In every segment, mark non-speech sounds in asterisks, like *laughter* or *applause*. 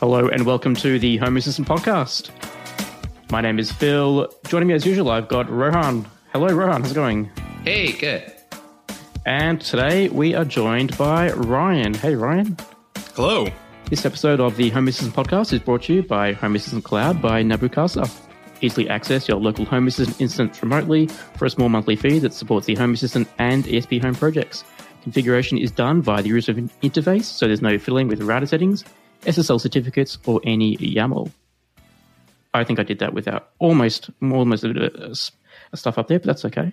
Hello and welcome to the Home Assistant Podcast. My name is Phil. Joining me as usual, I've got Rohan. Hello, Rohan. How's it going? Hey, good. And today we are joined by Ryan. Hey, Ryan. Hello. This episode of the Home Assistant Podcast is brought to you by Home Assistant Cloud by Nabu Casa. Easily access your local Home Assistant instance remotely for a small monthly fee that supports the Home Assistant and ESP Home projects. Configuration is done via the user interface, so there's no fiddling with router settings, SSL certificates, or any YAML. I think I did that without almost almost a bit of stuff up there, but that's okay.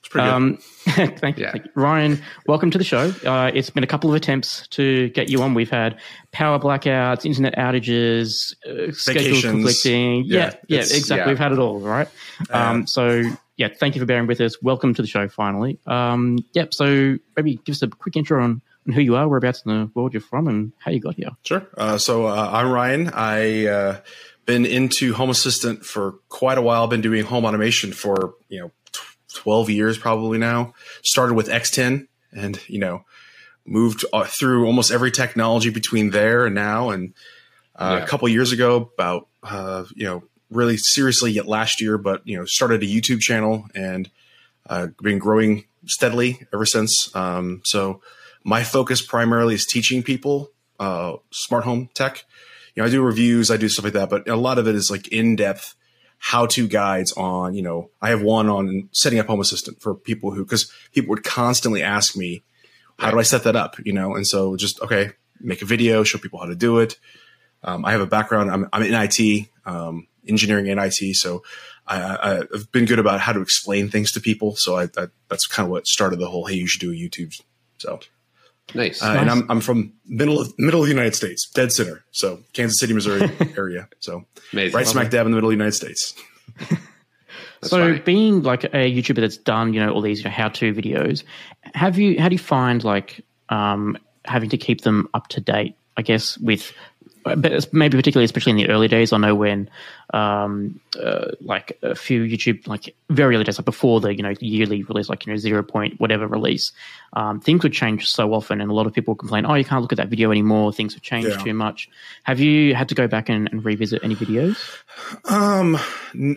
It's pretty Um, *laughs* thank, you, Yeah. thank you. Ryan. Welcome to the show. Uh, it's been a couple of attempts to get you on. We've had power blackouts, internet outages, uh, schedule conflicting. Yeah, Yeah, yeah, exactly. yeah. We've had it all, right? Um, so, yeah, thank you for bearing with us. Welcome to the show, finally. Um, yep. So, maybe give us a quick intro on who you are, whereabouts in the world you're from, and how you got here. Sure. Uh, so uh, I'm Ryan. I uh, been into Home Assistant for quite a while. Been doing home automation for you know tw- 12 years probably now. Started with X10 and you know moved uh, through almost every technology between there and now. And uh, Yeah. a couple years ago, about uh, you know really seriously yet last year, but you know started a YouTube channel and uh, been growing steadily ever since. Um, so my focus primarily is teaching people uh, smart home tech. You know, I do reviews, I do stuff like that, but a lot of it is like in depth how to guides on, you know, I have one on setting up Home Assistant for people who, because people would constantly ask me, how do I set that up? You know, and so just, okay, make a video, show people how to do it. Um, I have a background, I'm, I'm in IT, um, engineering and IT. So I, I, I've been good about how to explain things to people. So I, that, that's kind of what started the whole, hey, you should do a YouTube. So Nice. uh, and I'm I'm from middle of middle of the United States, dead center. So Kansas City, Missouri *laughs* area. So Amazing. right smack dab in the middle of the United States. *laughs* So, funny. being like a YouTuber that's done, you know, all these you know, how-to videos, have you? How do you find like um, having to keep them up to date? I guess with, but maybe particularly, especially in the early days. I know when, um, uh, like a few YouTube, like very early days, like before the you know yearly release, like you know zero point whatever release, um, things would change so often, and a lot of people complain, oh, you can't look at that video anymore. Things have changed Yeah. too much. Have you had to go back and, and revisit any videos? Um,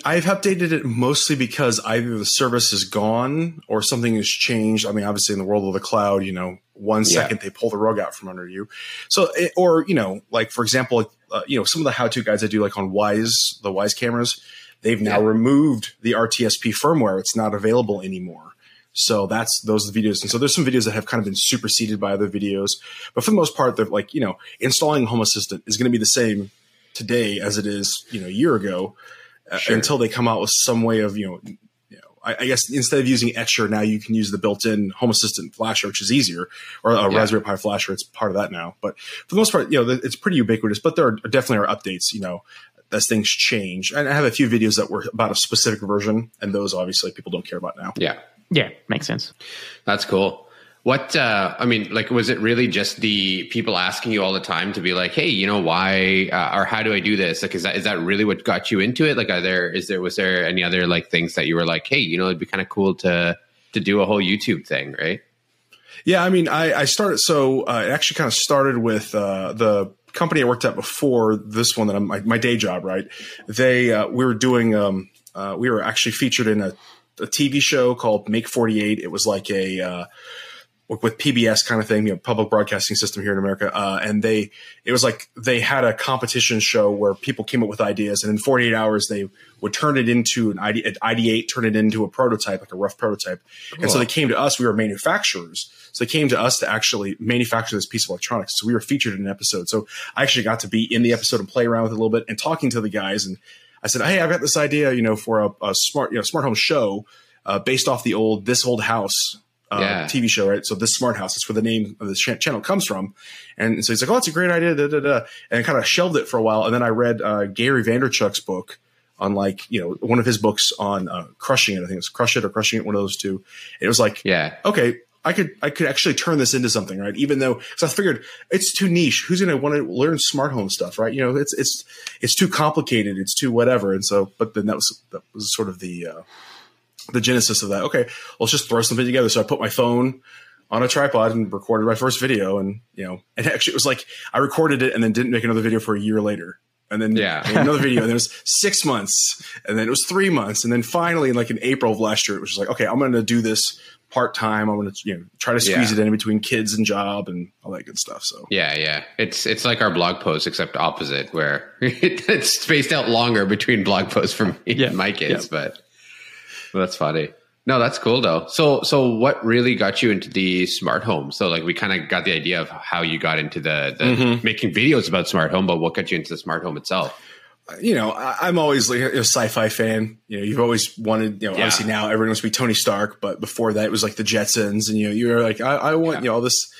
I've updated it mostly because either the service is gone or something has changed. I mean, obviously in the world of the cloud, you know, one second Yeah. they pull the rug out from under you. So, it, or you know, like for example, uh, you know, some of the how-to guides I do, like on Wyze, the Wyze cameras, they've now Yeah. removed the RTSP firmware. It's not available anymore. So that's those are the videos, and so there's some videos that have kind of been superseded by other videos, but for the most part, they're like you know, installing Home Assistant is going to be the same today as it is you know a year ago uh, until they come out with some way of you know I, I guess instead of using Etcher now you can use the built-in Home Assistant flasher, which is easier, or a Yeah. Raspberry Pi flasher. It's part of that now, but for the most part, you know, it's pretty ubiquitous. But there are definitely are updates, you know. As things change, and I have a few videos that were about a specific version, and those obviously people don't care about now. yeah. Yeah, makes sense. That's cool. What uh, I mean, like, was it really just the people asking you all the time to be like, "Hey, you know, why uh, or how do I do this?" Like, is that is that really what got you into it? Like, are there is there was there any other like things that you were like, "Hey, you know, it'd be kind of cool to to do a whole YouTube thing," right? Yeah, I mean, I, I started. So uh, it actually kind of started with uh, the company I worked at before this one that I'm my, my day job. Right? They uh, we were doing. Um, uh, we were actually featured in a, a TV show called Make Forty Eight. It was like a with PBS kind of thing, you know, public broadcasting system here in America. Uh, and they, it was like they had a competition show where people came up with ideas, and in 48 hours they would turn it into an an ideate, turn it into a prototype, like a rough prototype. And so they came to us. We were manufacturers, so they came to us to actually manufacture this piece of electronics. So we were featured in an episode. So I actually got to be in the episode and play around with it a little bit and talking to the guys. And I said, "Hey, I've got this idea, you know, for a, a smart, you know, smart home show." Uh, based off the old this old house uh, Yeah. TV show, right? So this smart house, that's where the name of the ch- channel comes from. And so he's like, "Oh, that's a great idea," da, da, da. and kind of shelved it for a while. And then I read uh, Gary Vaynerchuk's book on like you know one of his books on uh, crushing it. I think it's Crush It or Crushing It, one of those two. It was like, Yeah. okay, I could I could actually turn this into something, right? Even though because I figured it's too niche. Who's going to want to learn smart home stuff, right? You know, it's it's it's too complicated. It's too whatever. And so, but then that was that was sort of the uh, the genesis of that. Okay, let's just throw something together. So I put my phone on a tripod and recorded my first video. And, you know, *laughs* and actually it was like I recorded it and then didn't make another video for a year later. And then Yeah. another video, and then it was six months, and then it was three months, and then finally, in like in April of last year, it was just like, okay, I'm going to do this part time. I'm going to, you know, try to squeeze Yeah. it in between kids and job and all that good stuff. So Yeah, yeah. It's it's like our blog post, except opposite, where *laughs* it's spaced out longer between blog posts for me Yeah, and my kids. But well, that's funny. No, that's cool though. So so what really got you into the smart home? So like we kind of got the idea of how you got into the, the Mm-hmm. making videos about smart home, but what got you into the smart home itself? you know, I, I'm always like a sci-fi fan. You know, you've always wanted, you know, Yeah. obviously now everyone wants to be Tony Stark, but before that it was like the Jetsons, and you know, you were like, I, I want, Yeah. you know, all this.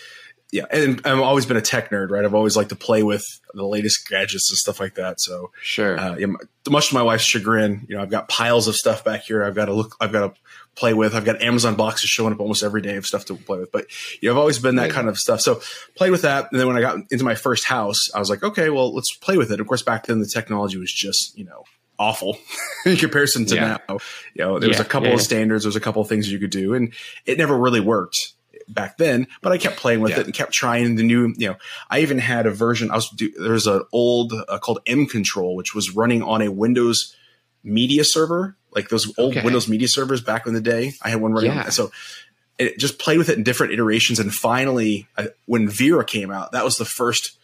Yeah, and I've always been a tech nerd, right? I've always liked to play with the latest gadgets and stuff like that. So, Sure. uh, yeah, much to my wife's chagrin, you know, I've got piles of stuff back here. I've got to look, I've got to play with. I've got Amazon boxes showing up almost every day of stuff to play with. But you know, I've always been that Amazing. kind of stuff. So played with that, and then when I got into my first house, I was like, okay, well, let's play with it. Of course, back then the technology was just you know awful *laughs* in comparison to Yeah. now. You know, there was a couple yeah, of yeah. standards, there was a couple of things you could do, and it never really worked back then. But I kept playing with Yeah. it and kept trying the new. You know, I even had a version. I was there's an old uh, called M Control, which was running on a Windows media server, like those old Okay. Windows media servers back in the day. I had one running. Yeah. So it just played with it in different iterations, and finally, uh, when Vera came out, that was the first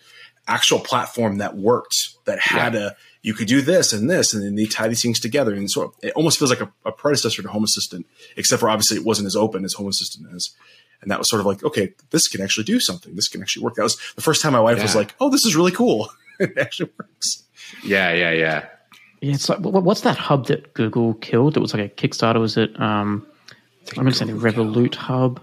actual platform that worked that had a you could do this and this and then they tie these things together and so it almost feels like a, a predecessor to home assistant except for obviously it wasn't as open as home assistant is and that was sort of like okay this can actually do something this can actually work that was the first time my wife was like oh this is really cool *laughs* it actually works yeah, yeah, yeah. Yeah, it's like what's that hub that Google killed? It was like a Kickstarter. Was it? Um, I'm going to say the Revolv hub.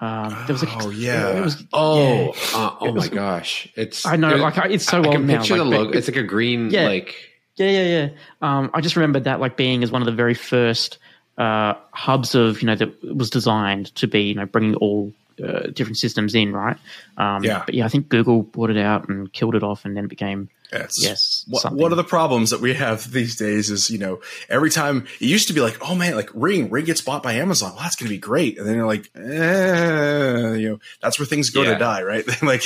Um, there was a Oh, Kickstarter- yeah. It was, Oh, yeah. uh, oh It was- my gosh! It's I know, it- like it's so I old can now, picture like, the logo. it- It's like a green, Yeah. like Yeah, yeah, yeah. Um, I just remember that like being as one of the very first uh, hubs of you know that was designed to be you know bringing all uh, different systems in, right? Um, Yeah. But yeah, I think Google bought it out and killed it off, and then it became Yes. Yes, One- something. One of the problems that we have these days is, you know, every time it used to be like, oh man, like Ring, Ring gets bought by Amazon. Well, that's going to be great. And then you're like, eh, you know, that's where things go Yeah. to die, right? *laughs* like,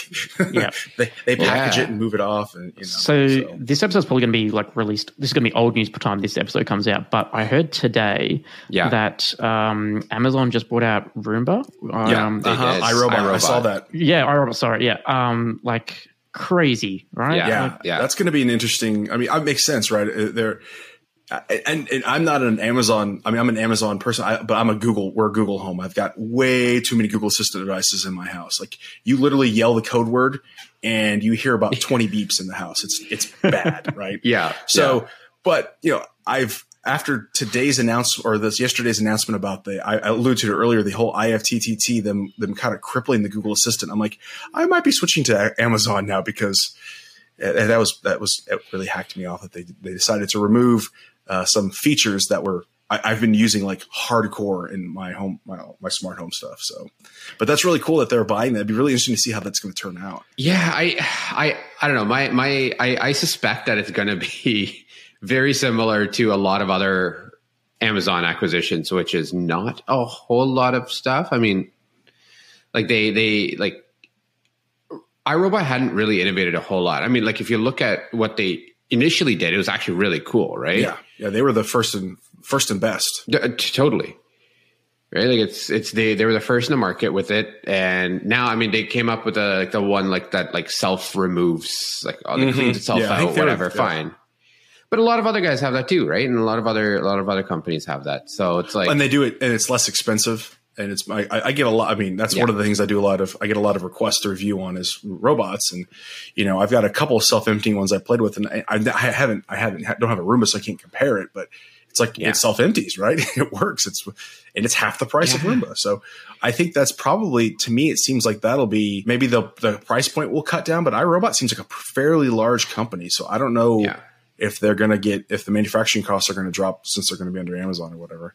Yeah. *laughs* they, they package Yeah. it and move it off. And, you know, So, this episode's probably going to be like released. This is going to be old news by the time this episode comes out. But I heard today Yeah. that um, Amazon just brought out Roomba. Yeah, Um, they uh-huh, iRobot, I iRobot. saw that. yeah, iRobot. Sorry, yeah. Um, like crazy, right? Yeah. Yeah, Like, yeah. that's going to be an interesting. I mean, it makes sense, right? Uh, There, and, and I'm not an Amazon. I mean, I'm an Amazon person, I, but I'm a Google. We're a Google Home. I've got way too many Google Assistant devices in my house. Like, you literally yell the code word, and you hear about *laughs* 20 beeps in the house. It's it's bad, right? *laughs* yeah. So, but you know, I've after today's announcement or this yesterday's announcement about the I, I alluded to earlier, the whole IFTTT, them them kind of crippling the Google Assistant. I'm like, I might be switching to Amazon now because uh, that was that was it really hacked me off that they they decided to remove uh, some features that were. I, I've been using like hardcore in my home, my, my smart home stuff. So, but that's really cool that they're buying that. It'd be really interesting to see how that's going to turn out. Yeah, I, I, I don't know. My, my, I, I suspect that it's going to be very similar to a lot of other Amazon acquisitions, which is not a whole lot of stuff. I mean, like they, they like iRobot hadn't really innovated a whole lot. I mean, like if you look at what they initially did, it was actually really cool, right? Yeah, yeah, they were the first and first and best. D- uh, totally. Right, like it's it's they they were the first in the market with it, and now I mean they came up with the like the one like that like self removes like oh, Mhm. cleans itself Yeah, out were- whatever yeah. fine. But a lot of other guys have that too, right? And a lot of other a lot of other companies have that. So it's like and they do it and it's less expensive and it's I, I get a lot i mean that's Yeah. one of the things i do a lot of i get a lot of requests to review on is robots and you know i've got a couple of self-emptying ones i played with and i, I, I haven't i haven't don't have a roomba so i can't compare it but it's like Yeah. it self-empties right *laughs* it works it's and it's half the price of Yeah. roomba so i think that's probably to me it seems like that'll be maybe the the price point will cut down but irobot seems like a fairly large company so i don't know Yeah. If they're going to get if the manufacturing costs are going to drop since they're going to be under amazon or whatever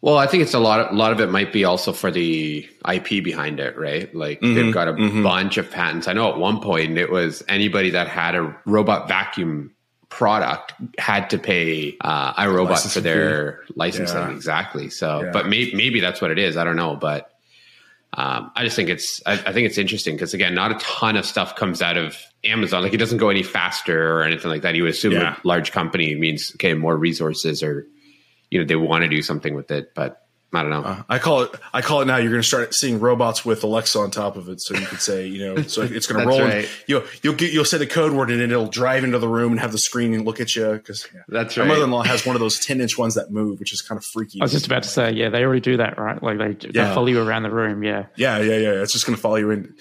Well, I think it's a lot. Of, a lot of it might be also for the IP behind it, right? Like Mhm, they've got a mhm. bunch of patents. I know at one point it was anybody that had a robot vacuum product had to pay uh, iRobot for their licensing. Yeah. Exactly. So, Yeah. but maybe maybe that's what it is. I don't know, but um, I just think it's I, I think it's interesting because again, not a ton of stuff comes out of Amazon. Like it doesn't go any faster or anything like that. You would assume Yeah. a large company means okay, more resources or you know they want to do something with it, but I don't know. Uh, I call it. I call it now. You're going to start seeing robots with Alexa on top of it, so you could say, you know, *laughs* so it's going to roll. right. And you'll you'll get, you'll say the code word, and it'll drive into the room and have the screen and look at you. Because That's my right. mother-in-law has one of those *laughs* 10 inch ones that move, which is kind of freaky. I was just about to say, yeah, they already do that, right? Like they, they follow you around the room. Yeah. Yeah, yeah, yeah. It's just going to follow you in.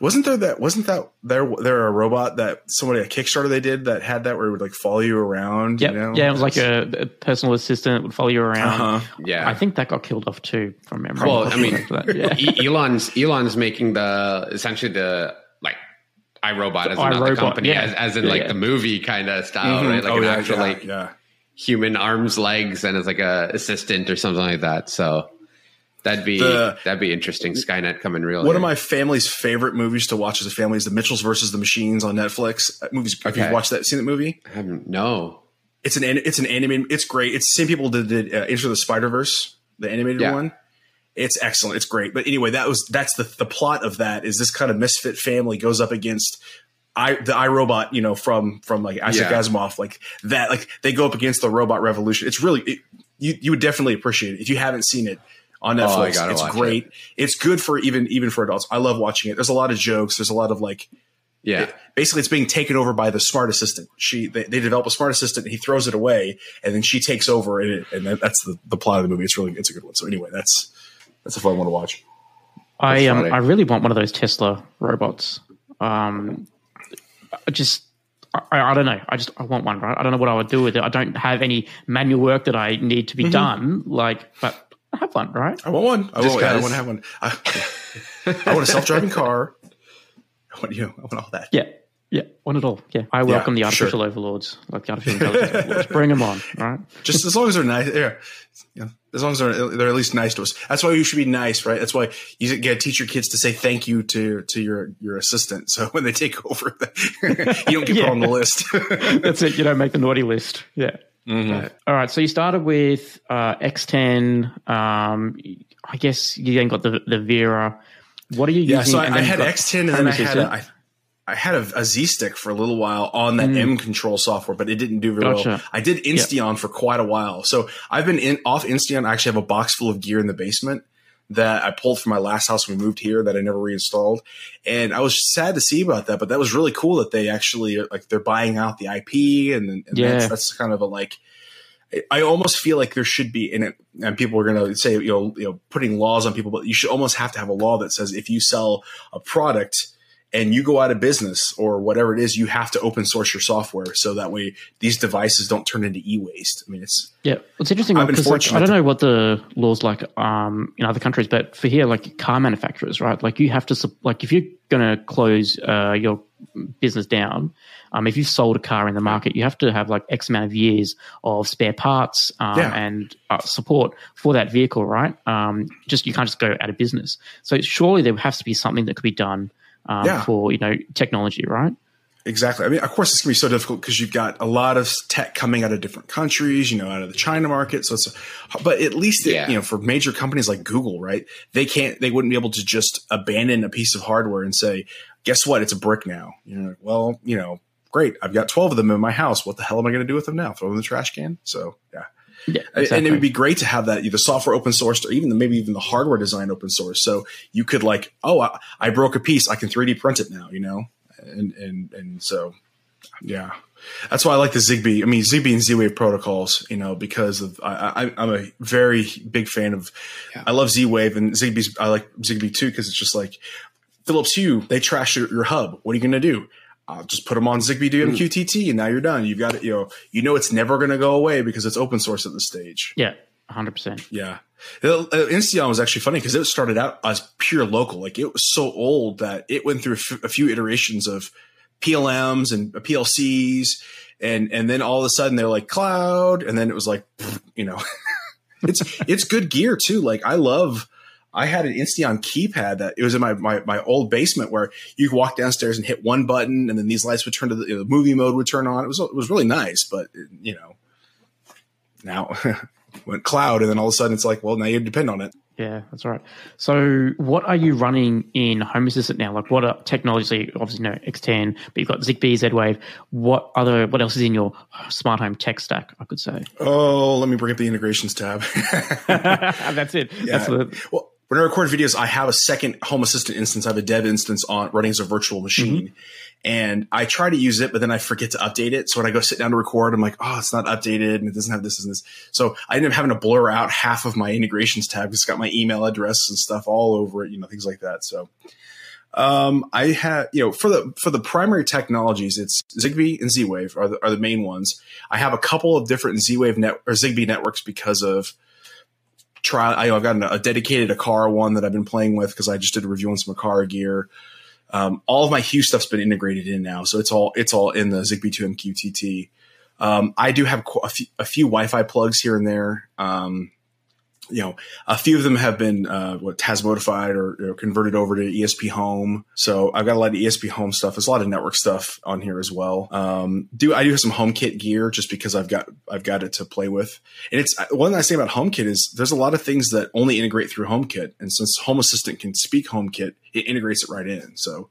Wasn't there that? Wasn't that there? There a robot that somebody a Kickstarter they did that had that where it would like follow you around. Yep. You know? Yeah, it was like a, a personal assistant would follow you around. Uh-huh. yeah, I think that got killed off too from memory. Well, I mean, yeah. Elon's Elon's making the essentially the like iRobot as another iRobot, company, yeah. as, as in Yeah, like yeah. the movie kind of style, Mhm. right? Like oh an yeah, actual yeah, like yeah. human arms, legs, and it's like a assistant or something like that. So that'd be The- that'd be interesting. Skynet coming real. One here. of my family's favorite movies to watch as a family is The Mitchells versus the Machines on Netflix. That movie's, Have Okay. you watched that? Seen that movie? I haven't no. It's an it's an anime. It's great. It's the same people that did uh, Into the Spider Verse, the animated Yeah. one. It's excellent. It's great. But anyway, that was that's the the plot of that is this kind of misfit family goes up against I the iRobot, you know, from from like Isaac Yeah. Asimov, like that. Like they go up against the robot revolution. It's really it, you you would definitely appreciate it if you haven't seen it on Oh, I Netflix. gotta it's watch great. It's good for even even for adults. I love watching it. There's a lot of jokes. There's a lot of like Yeah, basically it's being taken over by the smart assistant. She they, they develop a smart assistant, and he throws it away, and then she takes over, and, it, and that's the, the plot of the movie. It's really it's a good one. So anyway, that's that's a fun one to watch. I um. I really want one of those Tesla robots. Um, I just I, I don't know. I just I want one. Right. I don't know what I would do with it. I don't have any manual work that I need to be done. Like, but I have one. Right. I want one. I Just want, yeah, I 'cause. want to have one. I, I want a self driving car. I want you. know, I want all that. Yeah. Yeah. Want it all. Yeah. I welcome the sure. artificial overlords, like the artificial intelligence overlords. Bring them on. Right. Just as long as they're nice. Yeah. Yeah. As long as they're, they're at least nice to us. That's why you should be nice, right? That's why you got to teach your kids to say thank you to to your your assistant. So when they take over, *laughs* you don't get Yeah. put on the list. *laughs* That's it. You don't make the naughty list. Yeah. Right. All right. So you started with uh, X10. Um, I guess you then got the the Vera. What are you Yeah, using? Yeah. So I, I had X10 and then I had a? I, I had a, a Z stick for a little while on that M control software, but it didn't do very well. I did Insteon for quite a while. So I've been in off Insteon. I actually have a box full of gear in the basement that I pulled from my last house when we moved here that I never reinstalled. And I was sad to see about that, but that was really cool that they actually like they're buying out the IP and, and Yeah. that's, that's kind of a like I almost feel like there should be in it, and people are going to say, you know, you know, putting laws on people, but you should almost have to have a law that says if you sell a product and you go out of business or whatever it is, you have to open source your software so that way these devices don't turn into e-waste. I mean, it's Yeah, it's interesting I've been because like, fortunate I don't know what the laws like um, in other countries, but for here, like car manufacturers, right? Like you have to like if you're going to close uh, your business down, um, if you've sold a car in the market, you have to have like X amount of years of spare parts um, Yeah. and uh, support for that vehicle, right? Um, just you can't just go out of business. So surely there has to be something that could be done um, Yeah. for you know technology, right? Exactly. I mean, of course, it's going to be so difficult because you've got a lot of tech coming out of different countries, you know, out of the China market. So it's, but at least, it, you know, for major companies like Google, right? They can't, they wouldn't be able to just abandon a piece of hardware and say, guess what? It's a brick now. You know, well, you know, great. I've got 12 of them in my house. What the hell am I going to do with them now? Throw them in the trash can? So, yeah. Yeah, And it would be great to have that the software open sourced or even the, maybe even the hardware design open source. So you could like, oh, I, I broke a piece. I can 3D print it now, you know? And, and, and so, yeah, that's why I like the Zigbee. I mean, Zigbee and Z-Wave protocols, you know, because of I, I, I'm a very big fan of. Yeah. I love Z-Wave and Zigbee's. I like Zigbee too because it's just like Philips Hue. They trash your, your hub. What are you going to do? I'll just put them on Zigbee to MQTT, and now you're done. You've got it. You know, you know it's never going to go away because it's open source at this stage. yeah, hundred percent. Yeah. Uh, uh, Insteon was actually funny because it started out as pure local. Like it was so old that it went through a f- a few iterations of PLMs and PLCs. And, and then all of a sudden they're like cloud. And then it was like, *laughs* you know, *laughs* it's, it's good gear too. Like I love, I had an Insteon keypad that it was in my, my, my old basement where you could walk downstairs and hit one button and then these lights would turn to the, you know, the movie mode would turn on. It was, it was really nice, but you know, now *laughs* went cloud and then all of a sudden it's like well now you depend on it Yeah, that's right. So, what are you running in Home Assistant now? Like, what are technology? Obviously, no X10, but you've got Zigbee, Z Wave. What other? What else is in your smart home tech stack? I could say. Oh, let me bring up the integrations tab. *laughs* *laughs* that's it. Yeah. That's the, well, when I record videos, I have a second Home Assistant instance. I have a dev instance on running as a virtual machine. Mm-hmm. And I try to use it, but then I forget to update it. So when I go sit down to record, I'm like, oh, it's not updated and it doesn't have this and this. So I end up having to blur out half of my integrations tab because it's got my email address and stuff all over it, you know, things like that. So um, I have, you know, for the for the primary technologies, it's Zigbee and Z Wave are the, are the main ones. I have a couple of different Z Wave net or Zigbee networks because of try. I, have got a dedicated Aqara one that I've been playing with because I just did a review on some Aqara gear. Um, all of my Hue stuff's been integrated in now, so it's all it's all in the Zigbee 2 MQTT. Um, I do have a few, a few, Wi-Fi plugs here and there. Um, you know, a few of them have been uh, what Tasmodified or you know, converted over to ESP Home. So I've got a lot of ESP Home stuff. There's a lot of network stuff on here as well. Um, do I do have some HomeKit gear just because I've got I've got it to play with. And it's one thing I say about HomeKit is there's a lot of things that only integrate through HomeKit, and since Home Assistant can speak HomeKit, it integrates it right in. So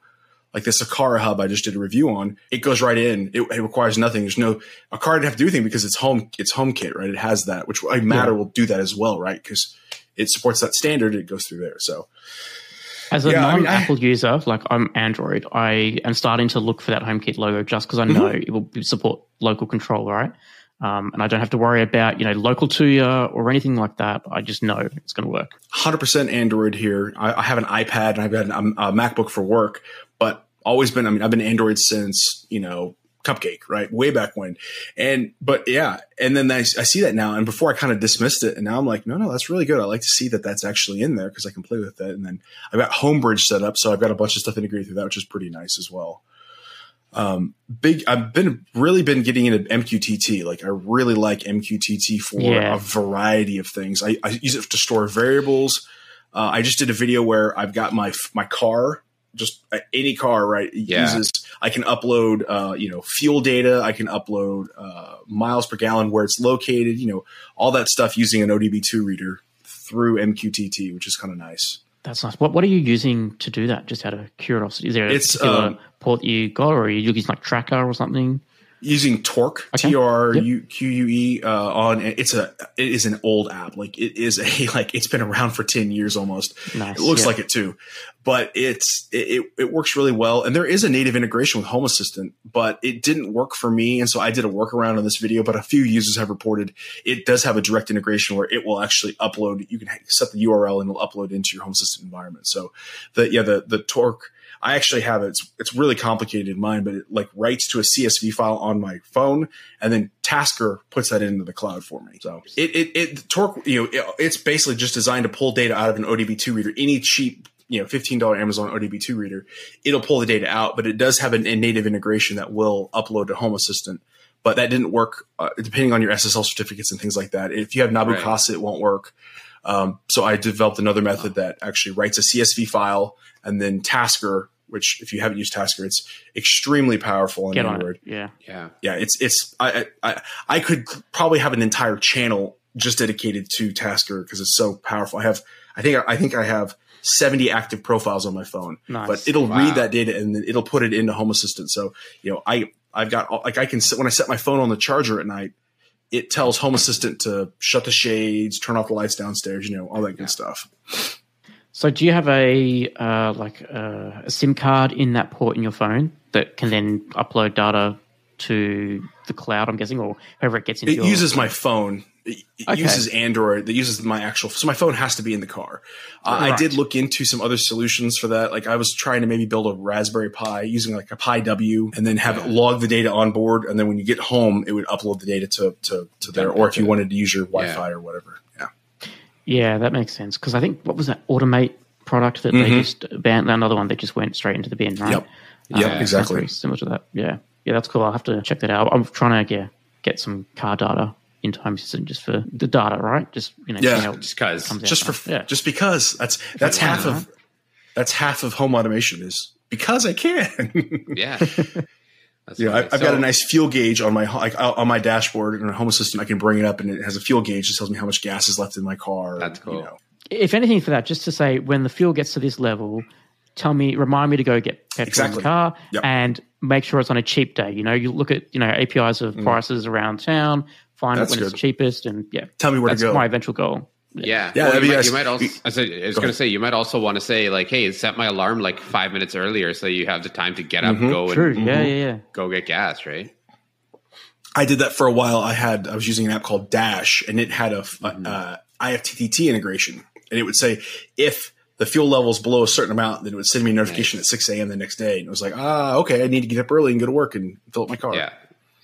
like the Aqara hub I just did a review on, it goes right in. It, it requires nothing. There's no Aqara didn't have to do anything because it's home. It's HomeKit, right? It has that, which like, Matter yeah. will do that as well, right? Because it supports that standard. It goes through there. So. As a yeah, non-Apple I mean, user, like I'm Android, I am starting to look for that HomeKit logo just because I know mm-hmm. it will support local control, right? Um, and I don't have to worry about you know local to you or anything like that. I just know it's going to work. Hundred percent Android here. I, I, have an iPad and I've got a MacBook for work, but always been, I mean, I've been Android since, you know, Cupcake, right? Way back when. And, but yeah. And then I, I see that now. And before I kind of dismissed it. And now I'm like, no, no, that's really good. I like to see that that's actually in there because I can play with it. And then I've got Homebridge set up. So I've got a bunch of stuff integrated through that, which is pretty nice as well. Um, big, I've been really been getting into MQTT. Like I really like MQTT for yeah. a variety of things. I, I use it to store variables. Uh, I just did a video where I've got my, my car just any car, right? Yeah. Uses I can upload uh, you know fuel data, I can upload uh, miles per gallon where it's located, you know all that stuff using an ODB2 reader through MQTT, which is kind of nice. That's nice. What what are you using to do that? Just out of curiosity, is there a it's, particular um, port you got, or are you using like Tracker or something? Using Torque T R U Q U E uh, on it's a it is an old app. Like it is a *laughs* like it's been around for 10 years almost. Nice. it looks yeah. like it too. But it's it, it works really well. And there is a native integration with home assistant but it didn't work for me. And so i did a workaround on this video but a few users have reported it does have a direct integration where it will actually upload you can set the url and it'll upload into your home assistant environment. So the yeah the the torque I actually have it. It's, it's really complicated in mine, but it like writes to a CSV file on my phone and then Tasker puts that into the cloud for me. So it, it, it Torque, you know, it, it's basically just designed to pull data out of an ODB2 reader. Any cheap, you know, $15 Amazon ODB2 reader, it'll pull the data out, but it does have a, a native integration that will upload to Home Assistant but that didn't work uh, depending on your SSL certificates and things like that. If you have Nabu right. Casa, it won't work. Um, so I developed another method that actually writes a CSV file and then Tasker, which if you haven't used Tasker, it's extremely powerful on Get Android. On yeah, yeah, yeah. It's it's I, I I could probably have an entire channel just dedicated to Tasker because it's so powerful. I have I think I think I have 70 active profiles on my phone, nice. but it'll wow. read that data and then it'll put it into Home Assistant. So you know I I've got like I can sit when I set my phone on the charger at night. It tells Home Assistant to shut the shades, turn off the lights downstairs, you know, all that good yeah. stuff. So, do you have a uh, like uh, a SIM card in that port in your phone that can then upload data to the cloud? I'm guessing, or whoever it gets into. It your- uses my phone. It okay. uses Android. That uses my actual. So my phone has to be in the car. Uh, right. I did look into some other solutions for that. Like I was trying to maybe build a Raspberry Pi using like a Pi W, and then have it log the data on board, and then when you get home, it would upload the data to to, to there. Or if you wanted to use your Wi-Fi yeah. or whatever. Yeah. Yeah, that makes sense. Because I think what was that Automate product that mm-hmm. they just banned? Another one that just went straight into the bin, right? Yep. Yeah, uh, exactly. Similar to that. Yeah. Yeah, that's cool. I'll have to check that out. I'm trying to yeah, get some car data into Home Assistant just for the data, right? Just you know, yeah, just because, just for yeah. just because that's that's half of that's half of home automation is because I can. yeah. *laughs* That's yeah, I, have got a nice fuel gauge on my like, on my dashboard in a home assistant. I can bring it up and it has a fuel gauge that tells me how much gas is left in my car. That's cool. You know. if anything for that, just to say when the fuel gets to this level, tell me, remind me to go get petrol in Exactly. the car Yep. and make sure it's on a cheap day. You know, you look at you know APIs of mm. prices around town, find. That's it when it's cheapest, and yeah, Tell me where to that's go. my eventual goal. Yeah, Yeah, Well, you, might, nice. you might also. I, said, I was Go going to ahead. say you might also want to say like, "Hey, set my alarm like five minutes earlier, so you have the time to get up, Mm-hmm. go, True. and Yeah, yeah, yeah. go get gas." Right? I did that for a while. I had I was using an app called Dash, and it had a Mm-hmm. uh, IFTTT integration, and it would say if the fuel level is below a certain amount, then it would send me a notification at 6 a.m. the next day, and it was like, ah, okay, I need to get up early and go to work and fill up my car. Yeah,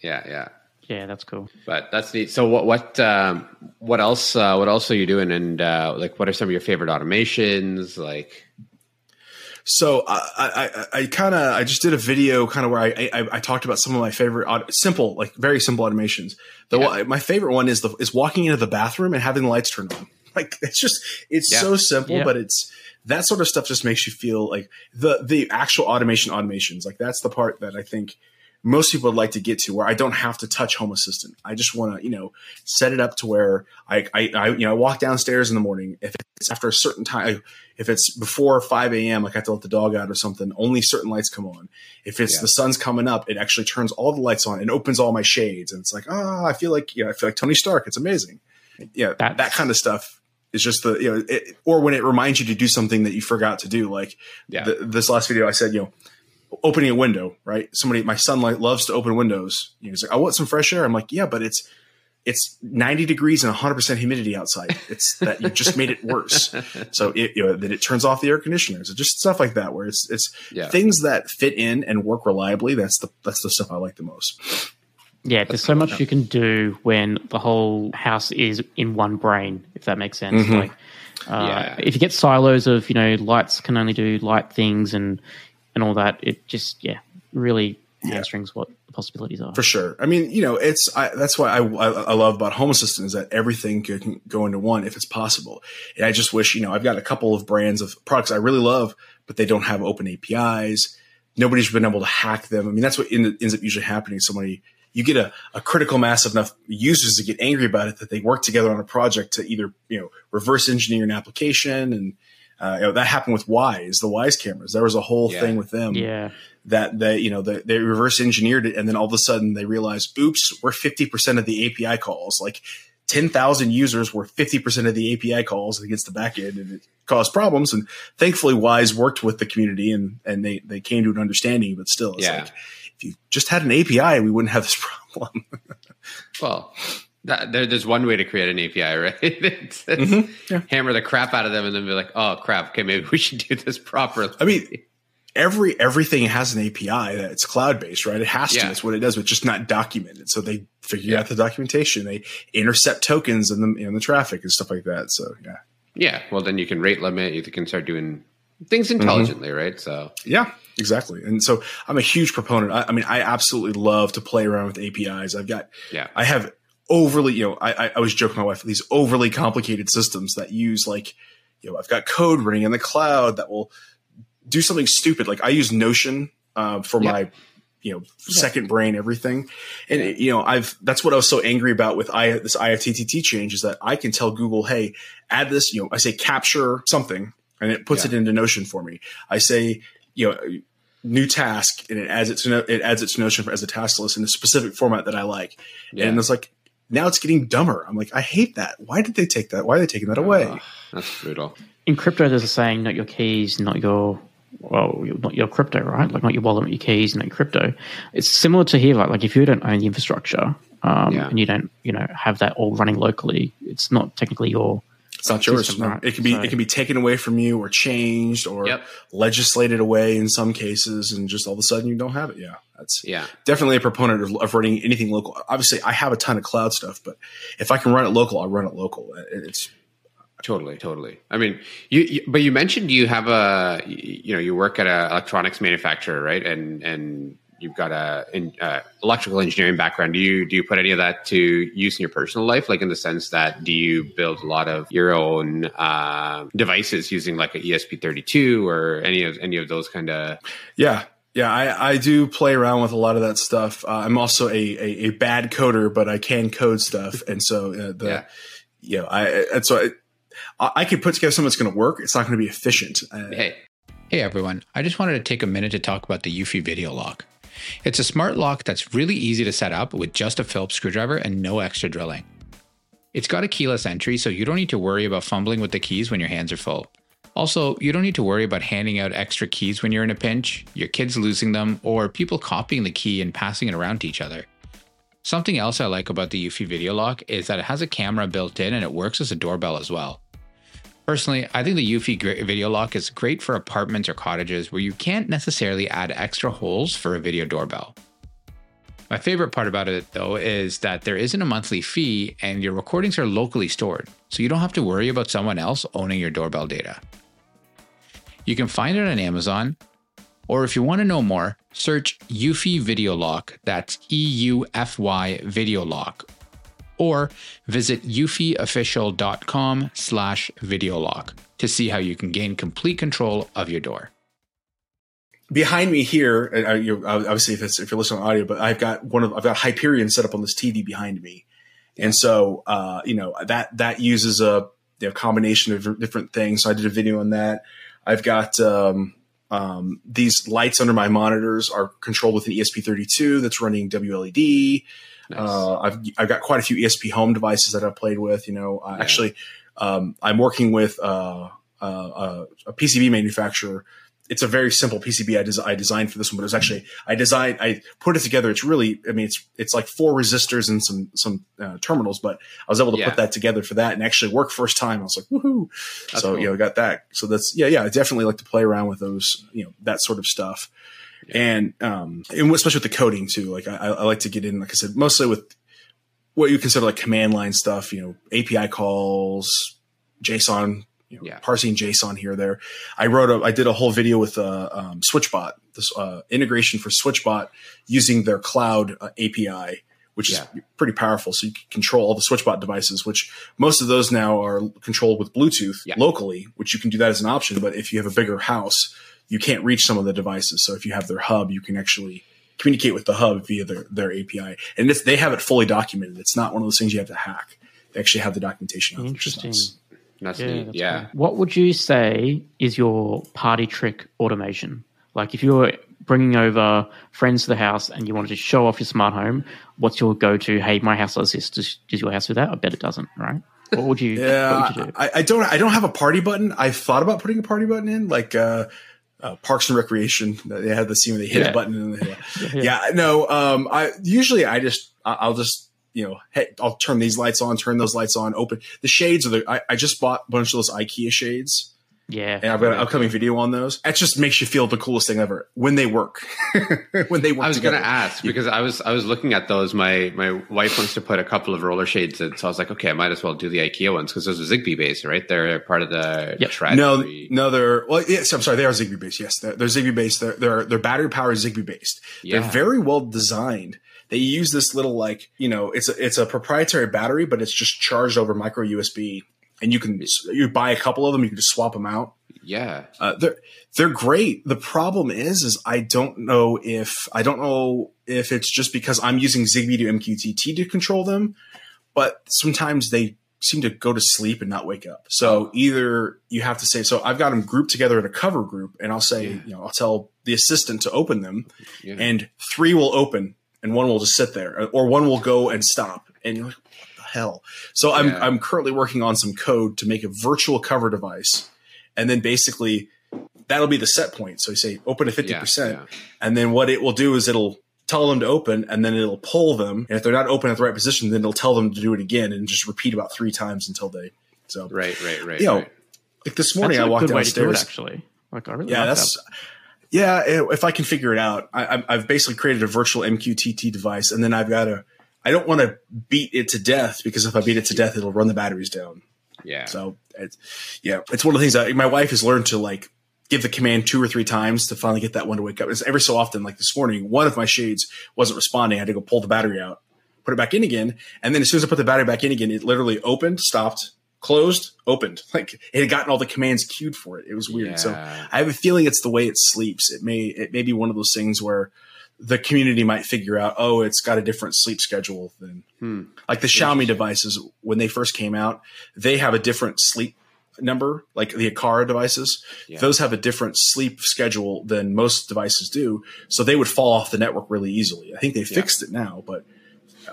yeah, yeah. Yeah, that's cool. But that's neat. So what what um, what else uh, what else are you doing? And uh, like, what are some of your favorite automations? Like, So I I, I kind of I just did a video kind of where I, I I talked about some of my favorite aut- simple like very simple automations. The Yeah. my favorite one is the is walking into the bathroom and having the lights turned on. *laughs* Like it's just it's Yeah. so simple, Yeah. but it's that sort of stuff just makes you feel like the the actual automation automations. Like that's the part that I think most people would like to get to where I don't have to touch Home Assistant. I just want to, you know, set it up to where I, I, I, you know, I walk downstairs in the morning. If it's after a certain time, if it's before 5 a.m., like I have to let the dog out or something, only certain lights come on. If it's Yeah. the sun's coming up, it actually turns all the lights on and opens all my shades. And it's like, ah, I feel like, you know, I feel like Tony Stark. It's amazing. Yeah. That's- that kind of stuff is just the, you know, it, or when it reminds you to do something that you forgot to do. Like Yeah. the, this last video, I said, you know, opening a window, right? Somebody, my son like loves to open windows. You know, he's like, I want some fresh air. I'm like, yeah, but it's, it's 90 degrees and 100% humidity outside. It's that you just made it worse. *laughs* So it, you know, that it turns off the air conditioners, It's just stuff like that, where it's, it's Yeah. things that fit in and work reliably. That's the, that's the stuff I like the most. Yeah, there's so much you can do when the whole house is in one brain, if that makes sense. Mm-hmm. Like, uh, Yeah. if you get silos of you know lights can only do light things and and all that, it just yeah really hamstrings what the possibilities are. For sure. I mean, you know, it's I, that's why I, I I love about Home Assistant is that everything can, can go into one if it's possible. And I just wish, you know, I've got a couple of brands of products I really love, but they don't have open APIs. Nobody's been able to hack them. I mean, that's what in, ends up usually happening. Somebody you get a, a critical mass of enough users to get angry about it that they work together on a project to either you know reverse engineer an application and. Uh, you know, that happened with Wyze, the Wyze cameras. There was a whole Yeah. thing with them Yeah, that they you know they, they reverse engineered it and then all of a sudden they realized oops we're 50% of the api calls like 10,000 users were 50% of the api calls against the back end and it caused problems and thankfully Wyze worked with the community and and they they came to an understanding but still it's Yeah. like if you just had an api we wouldn't have this *laughs* problem well, that, there, there's one way to create an API, right? *laughs* it's, it's Mhm. Yeah. hammer the crap out of them, and then be like, "Oh crap! Okay, maybe we should do this *laughs* properly." i mean every everything has an api that's cloud based right it has to Yeah. it's what it does but just not documented so they figure Yeah. out the documentation they intercept tokens in the in the traffic and stuff like that so yeah yeah. Well, then you can rate limit. You can start doing things Mm-hmm. intelligently, right? So Yeah, exactly. And so I'm a huge proponent. I, I mean, I absolutely love to play around with APIs. I've got, yeah, I have overly, you know, I, I, was joking with my wife, these overly complicated systems that use like, you know, I've got code running in the cloud that will do something stupid. Like I use Notion uh, for Yeah. my, you know, second brain everything. And you know, I've that's what I was so angry about with I this IFTTT change is that I can tell Google, hey, add this. You know, I say capture something, and it puts it into Notion for me. I say, you know, new task, and it adds it to no, it adds it to Notion as a task list in a specific format that I like. Yeah. And it's like now it's getting dumber. I'm like, I hate that. Why did they take that? Why are they taking that away? Oh, that's brutal. in crypto, there's a saying: "Not your keys, not your well, not your crypto, right? Like not your wallet, not your keys, not your crypto." It's similar to here, like like if you don't own the infrastructure um, Yeah. and you don't, you know, have that all running locally, it's not technically your It's not yours. No. It can be So- it can be taken away from you or changed or Yep. legislated away in some cases, and just all of a sudden you don't have it. Yeah, that's Yeah, definitely a proponent of, of running anything local. Obviously, I have a ton of cloud stuff, but if I can run it local, I'll run it local. It's totally, totally. I mean, you, you but you mentioned you have a you you know you work at an electronics manufacturer, right? And and you've got a in, uh, electrical engineering background. Do you do you put any of that to use in your personal life? Like in the sense that do you build a lot of your own uh, devices using like a ESP32 or any of any of those kind of yeah. Yeah, I, I do play around with a lot of that stuff. Uh, I'm also a, a, a bad coder, but I can code stuff, *laughs* and so uh, the Yeah. you know I and so I, I, I could put together something that's going to work. It's not going to be efficient. Uh, Hey, Hey everyone, I just wanted to take a minute to talk about the Eufy Video Lock. It's a smart lock that's really easy to set up with just a Phillips screwdriver and no extra drilling. It's got a keyless entry, so you don't need to worry about fumbling with the keys when your hands are full. Also, you don't need to worry about handing out extra keys when you're in a pinch, your kids losing them, or people copying the key and passing it around to each other. Something else I like about the Eufy Video Lock is that it has a camera built in and it works as a doorbell as well. Personally, I think the Eufy Video Lock is great for apartments or cottages where you can't necessarily add extra holes for a video doorbell. My favorite part about it, though, is that there isn't a monthly fee and your recordings are locally stored, so you don't have to worry about someone else owning your doorbell data. You can find it on Amazon, or if you want to know more, search Eufy Video Lock, that's E U F Y Video Lock, or visit eufyofficial.com slash videolock to see how you can gain complete control of your door. behind me here, uh, you obviously if, if you're listening on audio, but I've got one of I've got Hyperion set up on this TV behind me, and so uh, you know that that uses a you know, combination of different things. So I did a video on that. I've got um, um, these lights under my monitors are controlled with an ESP32 that's running WLED. Nice. Uh, I've I've got quite a few ESP home devices that I've played with. You know, uh, Yeah. actually, um, I'm working with uh, uh, uh, a PCB manufacturer. It's a very simple PCB I, des- I designed for this one, but it was actually I designed I put it together. It's really I mean it's it's like four resistors and some some uh, terminals, but I was able to Yeah. put that together for that and actually work first time. I was like woohoo! That's so cool. you know got that. So that's yeah yeah I definitely like to play around with those you know that sort of stuff and um and especially with the coding too like I, I like to get in like i said mostly with what you consider like command line stuff you know api calls json you know, Yeah. parsing json here or there. I wrote a i did a whole video with uh, um, switchbot this uh, integration for switchbot using their cloud uh, api which is pretty powerful. So you can control all the switchbot devices which most of those now are controlled with bluetooth Yeah. locally which you can do that as an option. But if you have a bigger house you can't reach some of the devices. So if you have their hub, you can actually communicate with the hub via their, their API. And it's, they have it fully documented. It's not one of those things you have to hack. They actually have the documentation. out there, Interesting. nice. That's Yeah, neat. that's Yeah. cool. What would you say is your party trick automation? Like if you're bringing over friends to the house and you wanted to show off your smart home, what's your go-to? Hey, my house does this. Does, does your house do that? I bet it doesn't, right? What would you? Yeah, what would you do? I, I don't. I don't have a party button. I've thought about putting a party button in, like uh, uh, Parks and Recreation. They had the scene where they hit Yeah. a button and they, *laughs* Yeah. yeah. No. Um. I usually I just I'll just you know hey I'll turn these lights on, turn those lights on, open the shades. Are the I, I just bought a bunch of those IKEA shades. Yeah, and I've got an upcoming video on those. It just makes you feel the coolest thing ever when they work. *laughs* when they work. I was going to ask because I was I was looking at those. My my wife wants to put a couple of roller shades in, so I was like, okay, I might as well do the IKEA ones because those are Zigbee based, right? They're part of the Yep. Thread. No, no, they're well. Yes, I'm sorry. They are Zigbee based. Yes, they're, they're Zigbee based. They're, they're they're battery powered Zigbee based. Yeah. They're very well designed. They use this little like you know it's a it's a proprietary battery, but it's just charged over micro USB, and you can you buy a couple of them. You can just swap them out. Yeah, Uh, they're they're great. The problem is, is I don't know if I don't know if it's just because I'm using Zigbee to MQTT to control them, but sometimes they seem to go to sleep and not wake up. So either you have to say, so I've got them grouped together in a cover group, and I'll say, Yeah. you know, I'll tell the assistant to open them, yeah. and three will open, and one will just sit there, or one will go and stop, and you're like, hell? So I'm I'm currently working on some code to make a virtual cover device, and then basically that'll be the set point. So you say open at fifty Yeah, percent, yeah. and then what it will do is it'll tell them to open, and then it'll pull them, and if they're not open at the right position, then it'll tell them to do it again, and just repeat about three times until they. So right, right, right. you know, right. like this morning, a I walked to do downstairs. actually. Like I really Yeah, like that's that. yeah. If I can figure it out, I, I've- I've basically created a virtual MQTT device, and then I've got to. I don't want to beat it to death because if I beat it to death, it'll run the batteries down. yeah. So it's yeah, it's one of the things that my wife has learned to like give the command two or three times to finally get that one to wake up. It's every so often, like this morning, one of my shades wasn't responding. I had to go pull the battery out, put it back in again, and then as soon as I put the battery back in again, it literally opened, stopped, closed, opened. *laughs* Like it had gotten all the commands queued for it. It was weird. So I have a feeling it's the way it sleeps. It may it may be one of those things where the community might figure out, oh, it's got a different sleep schedule than Hmm. like the Xiaomi devices when they first came out. They have a different sleep number, like the Aqara devices, Yeah. those have a different sleep schedule than most devices do. So they would fall off the network really easily. I think they fixed it now, but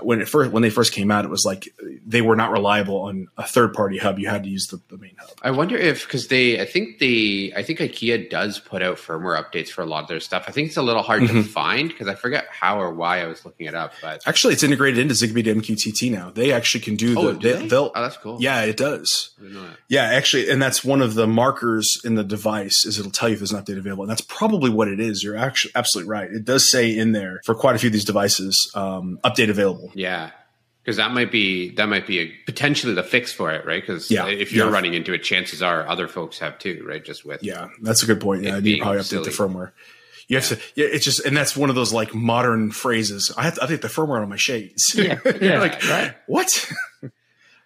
when it first when they first came out, it was like they were not reliable on a third party hub. You had to use the, the main hub. I wonder if because they, I think they, I think IKEA does put out firmware updates for a lot of their stuff. I think it's a little hard to Mhm. find because I forget how or why I was looking it up. But Actually, it's integrated into Zigbee to MQTT now. They actually can do oh, the. do they, they? They'll, oh, that's cool. yeah, it does. I didn't know that. Yeah, actually, and that's one of the markers in the device is it'll tell you if there's an update available, and that's probably what it is. You're actually absolutely right. It does say in there for quite a few of these devices, um, update available. Yeah. Because that might be that might be a, potentially the fix for it, right? Because Yeah, if you're yeah. running into it, chances are other folks have too, right? Just with Yeah, that's a good point. Yeah, It you being probably update silly. the firmware. You have to. Yeah, it's just, and that's one of those like modern phrases. I have to update the firmware on my shades. Yeah, *laughs* yeah, like right. what?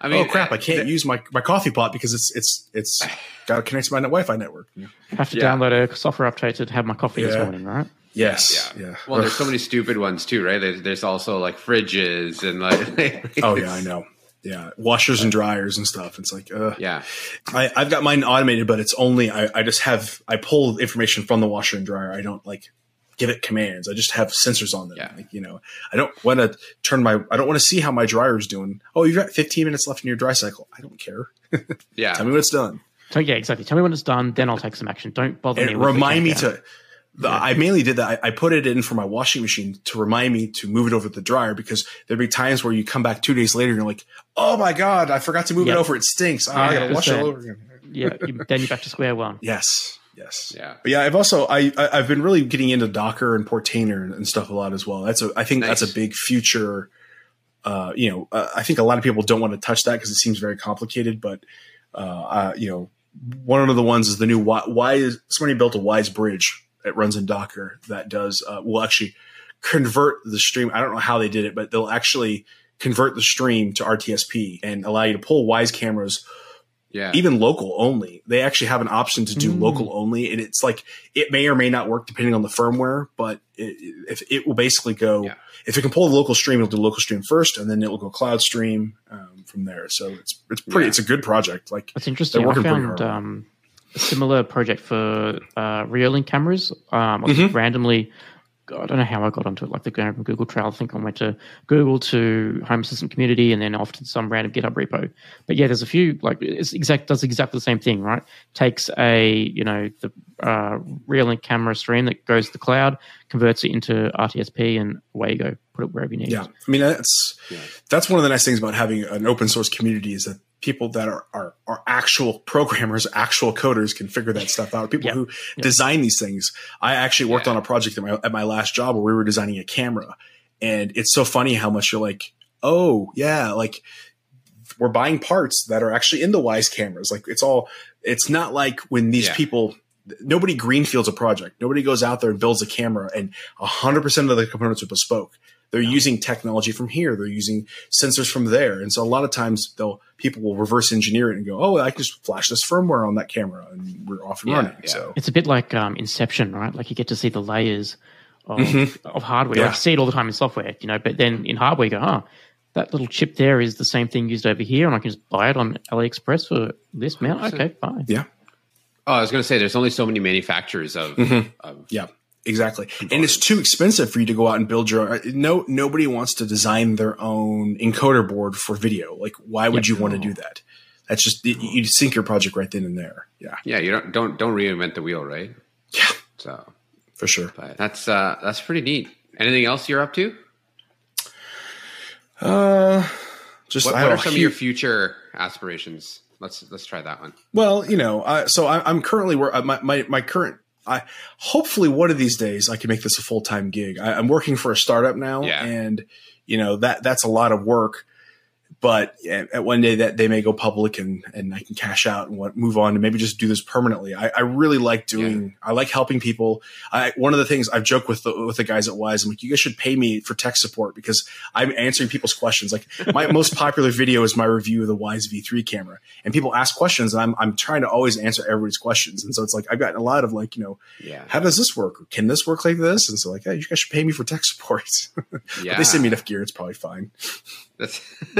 I mean, oh crap! I can't use my, my coffee pot because it's it's it's *sighs* got to connect to my Wi-Fi network. have to Yeah. download a software update to have my coffee this morning, right? Yes. Yeah. Yeah. Well, there's so many stupid ones too, right? There's, there's also like fridges and like. *laughs* oh yeah, I know. Yeah, washers and dryers and stuff. It's like, uh, Yeah. I, I've got mine automated, but it's only I, I just have I pull information from the washer and dryer. I don't like give it commands. I just have sensors on them. Yeah. Like, you know, I don't want to turn my I don't want to see how my dryer is doing. Oh, you've got 15 minutes left in your dry cycle. I don't care. *laughs* Yeah. Tell me when it's done. So yeah, exactly. Tell me when it's done, then I'll take some action. Don't bother me. And with the remind me countdown. to. The, I mainly did that. I, I put it in for my washing machine to remind me to move it over to the dryer because there'd be times where you come back two days later and you're like, "Oh my god, I forgot to move Yep. it over. It stinks. Oh, I gotta wash it all over again." Yeah, you, then you're back to square one. Yes, yes. Yeah. But yeah, I've also I, I I've been really getting into Docker and Portainer and, and stuff a lot as well. That's a I think that's a big future. Uh, you know, uh, I think a lot of people don't want to touch that because it seems very complicated. But uh, uh, you know, one of the ones is the new why, why is somebody built a Wyze bridge that runs in Docker that does uh, will actually convert the stream. I don't know how they did it, but they'll actually convert the stream to RTSP and allow you to pull Wyze cameras Yeah. even local only. They actually have an option to do Mm. local only, and it's like it may or may not work depending on the firmware, but it, if it will basically go, Yeah. if it can pull the local stream, it'll do local stream first, and then it will go cloud stream um, from there. So it's it's pretty. Yeah. It's a good project. Like That's interesting. They're I working pretty hard. um, a similar project for uh, Reolink cameras. Um, I Mhm. randomly, I don't know how I got onto it, like the Google Trail. I think I went to Google to Home Assistant Community and then off to some random GitHub repo. But yeah, there's a few like it's exact does exactly the same thing, right? Takes a you know the uh, Reolink camera stream that goes to the cloud, converts it into RTSP, and away you go. Put it wherever you need. yeah. I mean that's Yeah. that's one of the nice things about having an open source community is that people that are are, are actual programmers, actual coders can figure that stuff out. People Yeah. who Yeah. design these things. I actually worked Yeah. on a project at my at my last job where we were designing a camera, and it's so funny how much you're like, oh yeah, like we're buying parts that are actually in the Wyze cameras. Like it's all. It's not like when these Yeah. people. Nobody greenfields a project. Nobody goes out there and builds a camera, and hundred percent of the components are bespoke. They're using technology from here. They're using sensors from there, and so a lot of times they'll people will reverse engineer it and go, "Oh, I can just flash this firmware on that camera, and we're off and Yeah, running." yeah. So It's a bit like um, Inception, right? Like you get to see the layers of, Mhm. of hardware. Yeah. Like you see it all the time in software, you know, but then in hardware, you go, oh, that little chip there is the same thing used over here, and I can just buy it on AliExpress for this amount. Okay, fine. yeah, Oh, I was going to say there's only so many manufacturers of, Mhm. of yeah, exactly. And it's too expensive for you to go out and build your own. No, nobody wants to design their own encoder board for video. Like, why would Yep. you want to do that? That's just you, sink your project right then and there. Yeah, yeah. You don't don't don't reinvent the wheel, right? yeah, So, for sure. but that's uh that's pretty neat. Anything else you're up to? Uh, just What, I what are some of your future aspirations? Let's let's try that one. Well, you know, I, so I, I'm currently where uh, my, my my current. I hopefully one of these days I can make this a full time gig. I, I'm working for a startup now, Yeah. and you know that that's a lot of work. But at at one day that they may go public and and I can cash out and what move on and maybe just do this permanently. I, I really like doing. I like helping people. I one of the things I've joked with the, with the guys at Wyze. I'm like, you guys should pay me for tech support because I'm answering people's questions. Like my *laughs* most popular video is my review of the Wyze V3 camera, and people ask questions, and I'm I'm trying to always answer everybody's questions. And so it's like I've gotten a lot of like, you know, Yeah, how does this work? Or can this work like this? And so like, hey, you guys should pay me for tech support. *laughs* yeah. they send me enough gear, it's probably fine. That's, *laughs*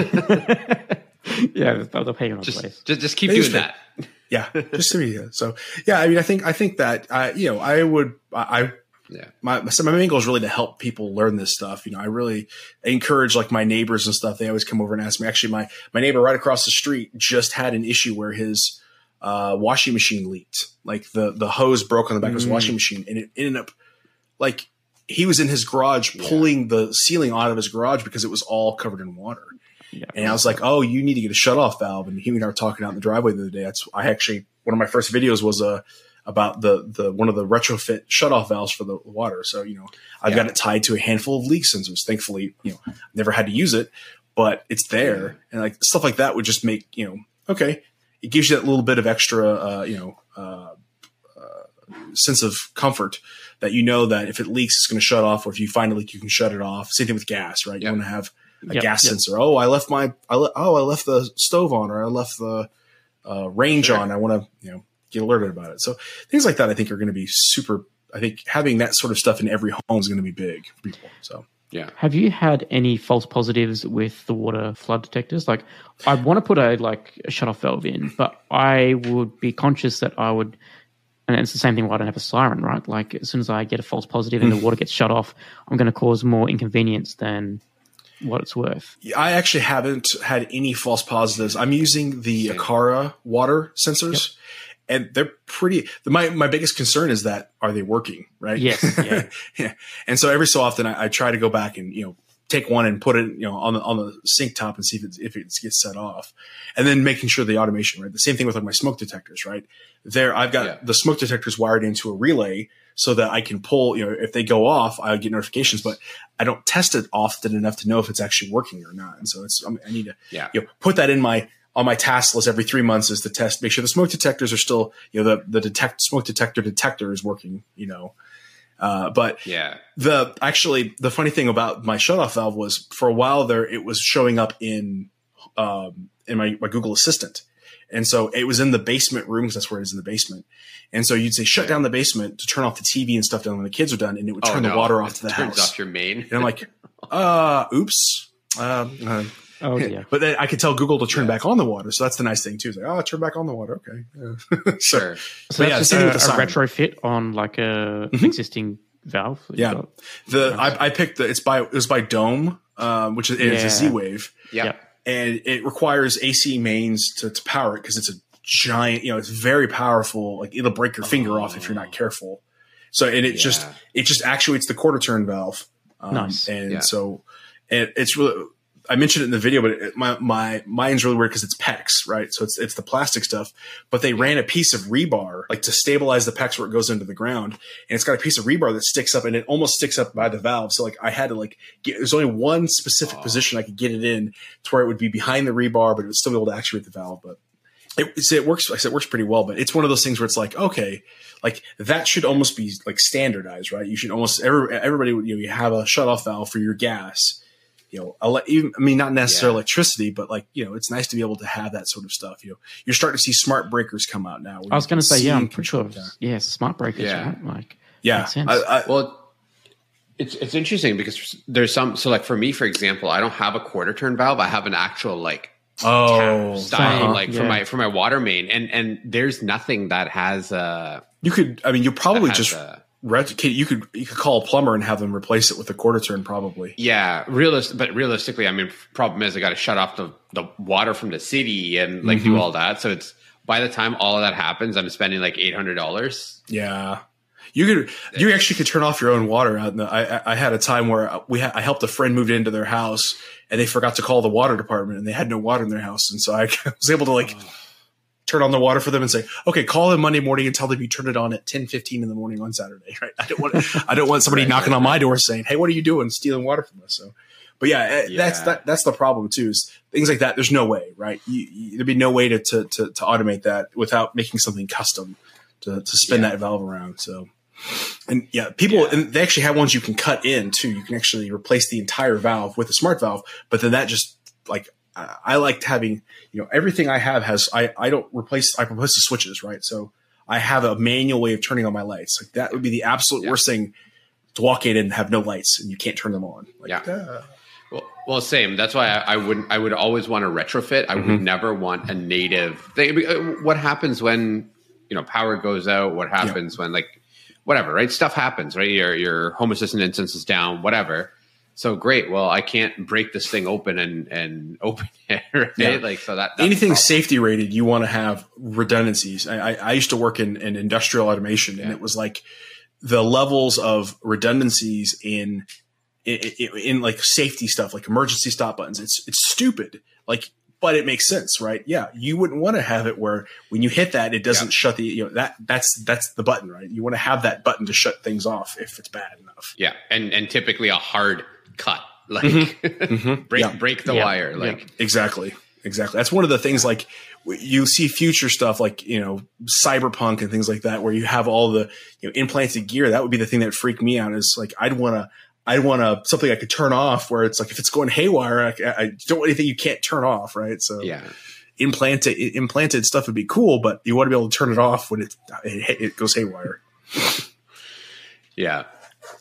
yeah, they'll they'll pay you in just, ways. just just keep It is doing fair. that. *laughs* Yeah, just to be yeah. so. Yeah, I mean, I think I think that I you know I would I Yeah. my so my main goal is really to help people learn this stuff. You know, I really encourage like my neighbors and stuff. They always come over and ask me. Actually, my my neighbor right across the street just had an issue where his uh, washing machine leaked. Like the the hose broke on the back of his Mm. washing machine, and it ended up like he was in his garage pulling the ceiling out of his garage because it was all covered in water. Yeah. And I was like, "Oh, you need to get a shut off valve." And he and I were talking out in the driveway the other day. That's I actually one of my first videos was uh, about the the one of the retrofit shut off valves for the water. So you know, I've got it tied to a handful of leak sensors. Thankfully, you know, never had to use it, but it's there, and like stuff like that would just make you know, okay, it gives you that little bit of extra, uh, you know. Uh, sense of comfort that you know that if it leaks, it's going to shut off, or if you find a leak, you can shut it off. Same thing with gas, right? Yeah. You want to have a Yep, gas yep. sensor. Oh, I left my, I le- oh, I left the stove on, or I left the uh, range Sure. on. I want to, you know, get alerted about it. So things like that, I think, are going to be super. I think having that sort of stuff in every home is going to be big for people. So Yeah. Have you had any false positives with the water flood detectors? Like, I want to put a like a shut off valve in, but I would be conscious that I would, and it's the same thing. Why I don't have a siren, right? Like, as soon as I get a false positive and the mm. water gets shut off, I'm going to cause more inconvenience than what it's worth. I actually haven't had any false positives. I'm using the Aqara water sensors, and they're pretty. The, my my biggest concern is that are they working right? Yes, yeah. *laughs* yeah. And so every so often I, I try to go back and you know take one and put it you know on the on the sink top and see if it if it gets set off, and then making sure the automation right. The same thing with like my smoke detectors right. There I've got Yeah. the smoke detectors wired into a relay so that I can pull you know if they go off I get notifications, but I don't test it often enough to know if it's actually working or not. And so it's I, mean, I need to Yeah. you know put that in my on my task list every three months is to test make sure the smoke detectors are still you know the the detect smoke detector detector is working you know uh, but Yeah. the actually the funny thing about my shutoff valve was for a while there it was showing up in um, in my, my Google Assistant, and so it was in the basement room because that's where it is in the basement. And so you'd say shut Right. down the basement to turn off the TV and stuff down when the kids are done, and it would turn the Oh, no. water off It to the turns house. off your main. and I'm like, *laughs* uh, oops. Um, uh, Oh *laughs* yeah. but then I could tell Google to turn back on the water, so that's the nice thing too. It's like, oh, turn back on the water, okay. Yeah. *laughs* so, Sure. So that's yeah, just a, a retrofit on like a an existing valve. Yeah. The I, I picked the it's by it was by Dome, um, which is it's a Yeah. Z Wave, Yeah. Yep. and it requires AC mains to, to power it because it's a giant. You know, it's very powerful. Like it'll break your finger off if you're not careful. So and it just it just actuates the quarter turn valve. Um, Nice. And Yeah. so it, it's really. I mentioned it in the video, but it, my my mine's really weird because it's PEX, right? So it's it's the plastic stuff, but they ran a piece of rebar like to stabilize the PEX where it goes into the ground, and it's got a piece of rebar that sticks up, and it almost sticks up by the valve. So like I had to like get there's only one specific Oh. position I could get it in to where it would be behind the rebar, but it would still be able to actuate the valve. But it, it's- it works. Like I said, it works pretty well. But it's one of those things where it's like okay, like that should almost be like standardized, right? You should almost every, everybody you know you have a shut off valve for your gas you know, ele- even I mean, not necessarily Yeah. electricity, but like you know, it's nice to be able to have that sort of stuff. You know, you're starting to see smart breakers come out now. I was going to say, yeah, I'm pretty sure. control that. Yeah, smart breakers, Yeah. right? Like, Yeah, sense. I, I, Well, it's it's interesting because there's some. So, like for me, for example, I don't have a quarter turn valve. I have an actual like oh, style, uh-huh, like for yeah. my for my water main, and and there's nothing that has uh you could. I mean, you probably just a- ret- you could you could call a plumber and have them replace it with a quarter turn, probably. yeah, realist. But realistically, I mean, problem is I got to shut off the the water from the city and like Mm-hmm. do all that. So it's by the time all of that happens, I'm spending like eight hundred dollars. Yeah. You could, you actually could turn off your own water. Out in the, I, I- had a time where we, ha- I helped a friend move into their house, and they forgot to call the water department, and they had no water in their house, and so I *laughs* was able to like turn on the water for them and say, "Okay, call them Monday morning and tell them you turn it on at ten fifteen in the morning on Saturday." *laughs* Right? I don't want, I don't want somebody Right, knocking right, on my door saying, "Hey, what are you doing, stealing water from us?" So, but yeah, eh, that's that, that's the problem too. Is things like that. There's no way, right? You, you, there'd be no way to, to to to automate that without making something custom to to spin Yeah. that valve around. So. And yeah, people, Yeah. and they actually have ones you can cut in too. You can actually replace the entire valve with a smart valve, but then that just like, I, I liked having, you know, everything I have has, I, I don't replace, I replace the switches, right? So I have a manual way of turning on my lights. Like that would be the absolute Yeah. worst thing to walk in and have no lights and you can't turn them on. Like, Yeah. uh, Well, well, same. That's why I, I wouldn't. I would always want to retrofit. I Mm-hmm. would never want a native thing. Uh, What happens when you know power goes out? What happens when like whatever? Right, stuff happens. Right, your your home assistant instance is down. Whatever. So great. Well, I can't break this thing open and and *laughs* open it. Right, Yeah. like so that Anything safety rated, you want to have redundancies. I, I, I used to work in, in industrial automation, and Yeah. it was like the levels of redundancies in, in in like safety stuff, like emergency stop buttons. It's it's stupid. Like, but it makes sense, right? Yeah, you wouldn't want to have it where when you hit that, it doesn't Yeah. shut the you know that that's that's the button, right? You want to have that button to shut things off if it's bad enough. Yeah, and and typically a hard cut, *laughs* like Mhm. *laughs* break Yeah. break the Yeah. wire, Yeah. like Exactly. Exactly. That's one of the things like you see future stuff like, you know, cyberpunk and things like that, where you have all the, you know, implanted gear. That would be the thing that freaked me out is like, I'd want to, I'd want to something I could turn off where it's like, if it's going haywire, I, I don't want anything you can't turn off. Right. So yeah. implanted, implanted stuff would be cool, but you want to be able to turn it off when it, it, it goes haywire. *laughs* Yeah.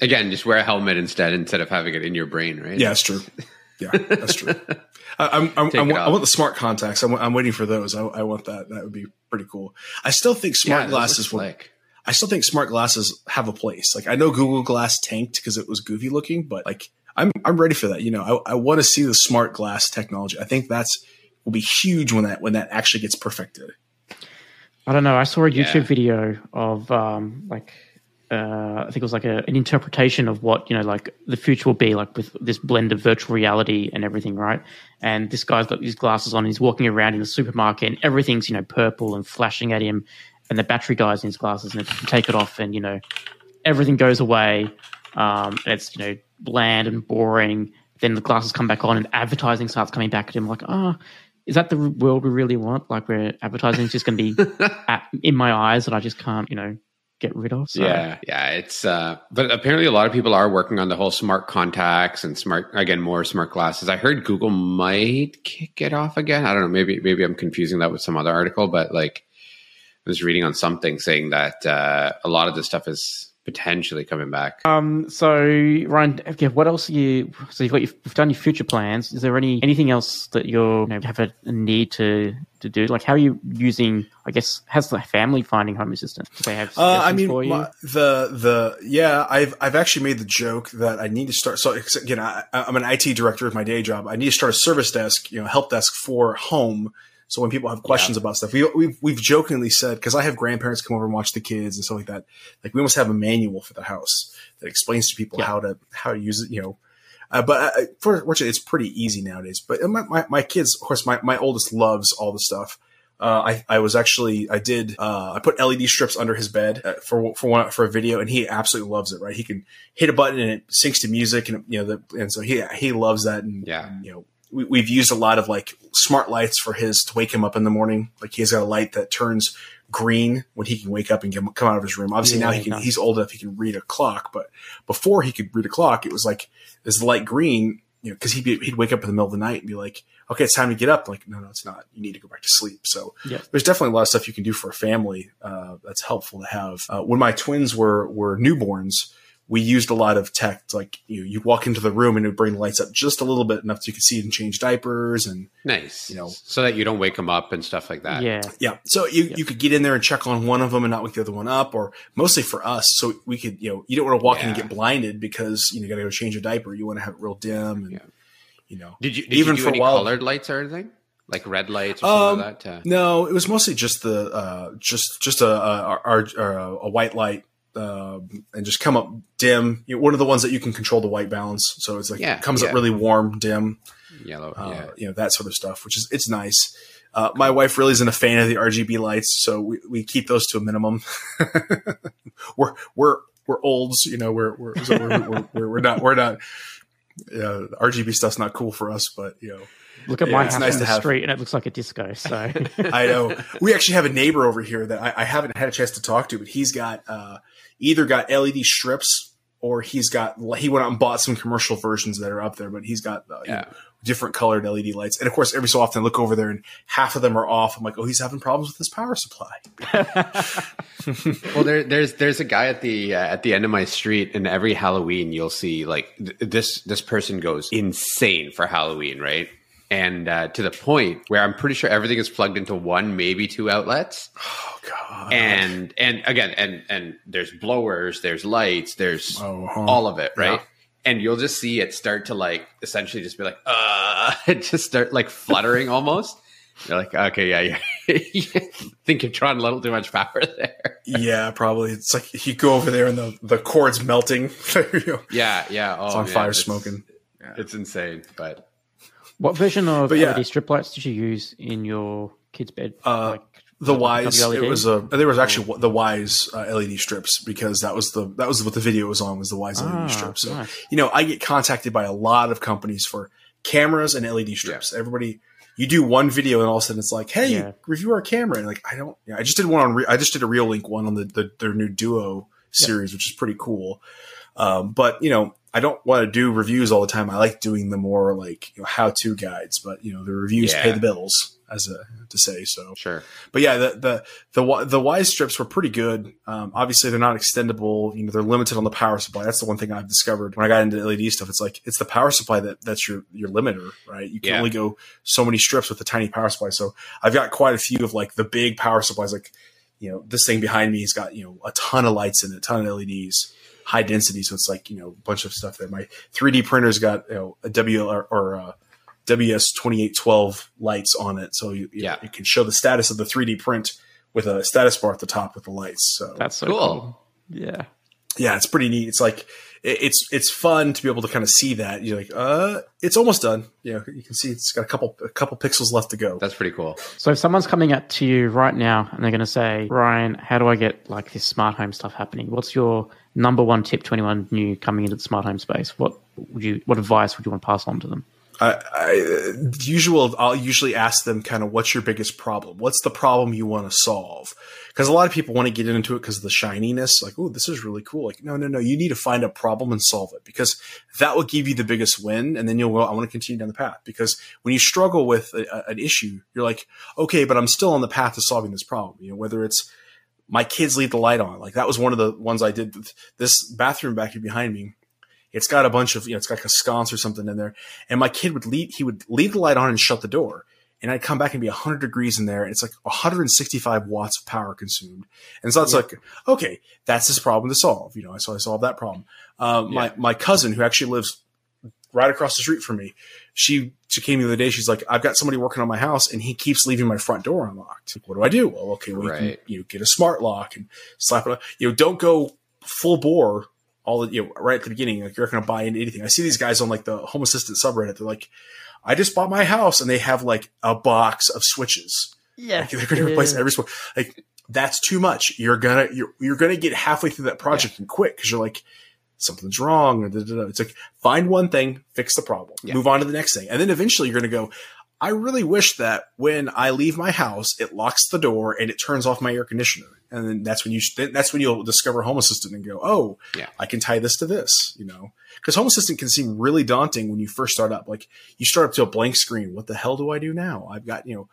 Again, just wear a helmet instead instead of having it in your brain, right? Yeah, that's true. Yeah, that's true. *laughs* I, I'm, I'm, I, it want, I want the smart contacts. I'm, I'm waiting for those. I, I want that. That would be pretty cool. I still think smart Yeah, glasses look will. slick. I still think smart glasses have a place. Like I know Google Glass tanked because it was goofy looking, but like I'm I'm ready for that. You know, I, I want to see the smart glass technology. I think that's will be huge when that when that actually gets perfected. I don't know. I saw a YouTube Yeah. video of um, like uh, I think it was like a, an interpretation of what you know like the future will be like with this blend of virtual reality and everything, right? And this guy's got these glasses on. He's walking around in the supermarket, and everything's you know purple and flashing at him, and the battery dies in his glasses, and you take it off, and you know everything goes away, um, and it's you know bland and boring. Then the glasses come back on, and advertising starts coming back at him, like, ah, is that the world we really want? Like, where advertising is just going to be *laughs* at, in my eyes that I just can't, you know, get rid of. So, Yeah, yeah, it's uh but apparently a lot of people are working on the whole smart contacts and smart again more smart glasses. I heard Google might kick it off again. I don't know, maybe maybe I'm confusing that with some other article, but like I was reading on something saying that uh a lot of this stuff is potentially coming back. Um. So, Ryan, okay, what else are you? So you've got your, you've done your future plans. Is there any anything else that you're you know, have a, a need to to do? Like, how are you using? I guess has the family finding home assistant? Do they have? Uh, I mean, for you? my, the the yeah, I've I've actually made the joke that I need to start. So ex- again, I, I'm an IT director of my day job. I need to start a service desk, you know, help desk for home. So when people have questions about stuff, we, we've we've jokingly said because I have grandparents come over and watch the kids and stuff like that. Like we almost have a manual for the house that explains to people Yeah. how to how to use it. You know, uh, but uh, for, fortunately, it's pretty easy nowadays. But my, my, my kids, of course, my, my oldest loves all the stuff. Uh, I, I was actually, I did, uh, I put LED strips under his bed uh, for, for one, for a video and he absolutely loves it, right? He can hit a button and it syncs to music and, you know, the, and so he, he loves that. And, Yeah. you know, we, we've used a lot of like smart lights for his to wake him up in the morning. Like he's got a light that turns green when he can wake up and get, come out of his room. Obviously now he can, he's old enough he can read a clock, but before he could read a clock, it was like, is the light green? You know, because he'd be, he'd wake up in the middle of the night and be like, "Okay, it's time to get up." Like, no, no, it's not. You need to go back to sleep. So Yeah. there's definitely a lot of stuff you can do for a family uh, that's helpful to have. Uh, when my twins were were newborns, we used a lot of tech. Like you, you walk into the room and it would bring the lights up just a little bit enough so you could see and change diapers and Nice. You know. so that you don't wake them up and stuff like that. yeah. yeah. So you, you could get in there and check on one of them and not wake the other one up, or mostly for us, so we could you know you don't want to walk in and get blinded because you know you got to go change a diaper. You want to have it real dim and Yeah. you know. Did you did Even you do for a any while- colored lights or anything? Like red lights or Um, something like that? Uh, No, it was mostly just the uh, just just a a, a, a, a white light um, and just come up dim. You know, one of the ones that you can control the white balance, so it's like Yeah, it comes yeah. up really warm, dim, yellow. uh, yeah. you know that sort of stuff, which is it's nice. Uh, my wife really isn't a fan of the RGB lights, so we, we keep those to a minimum. *laughs* we're we're we're olds, you know. We're we're so we're, we're, we're, we're not we're not. Yeah, RGB stuff's not cool for us, but you know. Look at Yeah, my it's house nice in to the have- street, and it looks like a disco. So *laughs* I know. We actually have a neighbor over here that I, I haven't had a chance to talk to, but he's got uh, either got LED strips or he's got he went out and bought some commercial versions that are up there, but he's got uh, Yeah. know, different colored LED lights. And of course, every so often I look over there and half of them are off. I'm like, oh, he's having problems with his power supply. *laughs* *laughs* well, there, there's there's a guy at the uh, at the end of my street, and every Halloween you'll see like th- this this person goes insane for Halloween, right? And uh, to the point where I'm pretty sure everything is plugged into one, maybe two outlets, Oh God. and and again, and and there's blowers, there's lights, there's Oh, huh. all of it, right? Yeah. And you'll just see it start to like essentially just be like, uh, *laughs* just start like fluttering almost. You're like, okay, yeah, you *laughs* you think you're trying a little too much power *laughs* there. yeah, probably. It's like you go over there and the the cord's melting. You know, Yeah, yeah. Oh, it's on man, fire, it's- smoking. It's insane, but What version of But yeah. LED strip lights did you use in your kid's bed? Uh, Like, the Wyze it was a there was actually the Wyze uh, led strips because that was the that was what the video was on was the Wyze Ah, led strips so nice. you know i get contacted by a lot of companies for cameras and led strips everybody you do one video and all of a sudden it's like hey Yeah. review our camera and like i don't yeah, i just did one on Re- i just did a Reolink one on the, the their new duo series which is pretty cool um, but you know i don't want to do reviews all the time i like doing the more like you know, how-to guides but you know the reviews Yeah. pay the bills as a to say so sure. but yeah, the the the the Wyze strips were pretty good. Um, obviously, they're not extendable. You know, they're limited on the power supply. That's the one thing I've discovered when I got into LED stuff. It's like it's the power supply that that's your your limiter, right? You can Yeah. only go so many strips with a tiny power supply. So I've got quite a few of like the big power supplies. Like you know, this thing behind me has got you know a ton of lights in it, a ton of LEDs, high density. So it's like you know a bunch of stuff there. My 3D printer's got you know a W or, or uh, WS2812 lights on it, so you, you, Yeah. you can show the status of the 3D print with a status bar at the top with the lights. So That's so Cool. cool. Yeah. yeah, it's pretty neat. It's like it, it's it's fun to be able to kind of see that. You're like, uh, it's almost done. You know, you can see it's got a couple a couple pixels left to go. That's pretty cool. So if someone's coming up to you right now and they're going to say, Ryan, how do I get like this smart home stuff happening? What's your number one tip to anyone new coming into the smart home space? What would you, what advice would you want to pass on to them? I, I usual I'll usually ask them kind of what's your biggest problem? What's the problem you want to solve? Because a lot of people want to get into it because of the shininess, like, oh, this is really cool. Like, no, no, no, you need to find a problem and solve it because that will give you the biggest win, and then you'll go, I want to continue down the path. Because when you struggle with a, a- an issue, you're like, okay, but I'm still on the path to solving this problem. You know, whether it's my kids leave the light on, like that was one of the ones I did this bathroom back here behind me. It's got a bunch of you know it's got like a sconce or something in there. And my kid would leave he would leave the light on and shut the door. And i'd come back and be 100 degrees in there and it's like 165 watts of power consumed. And so it's like okay that's his problem to solve. You know so i solved that problem. Um, my my cousin who actually lives right across the street from me she she came the other day she's like i've got somebody working on my house and he keeps leaving my front door unlocked what do i do well okay well you can you know, get a smart lock and slap it on. you know don't go full bore all the, you know, right at the beginning, like you're not going to buy into anything. I see these guys on like the home assistant subreddit. They're like, I just bought my house and they have like a box of switches. Yeah. Like they're going to replace every switch. Like that's too much. You're gonna, you're, you're going to get halfway through that project and quit because you're like, something's wrong. Or da, da, da. It's like, find one thing, fix the problem, Yeah. move on to the next thing. And then eventually you're going to go, I really wish that when I leave my house, it locks the door and it turns off my air conditioner. And then that's when you that's when you'll discover Home Assistant and go, oh, Yeah. I can tie this to this, you know, because Home Assistant can seem really daunting when you first start up. Like you start up to a blank screen. What the hell do I do now? I've got you know,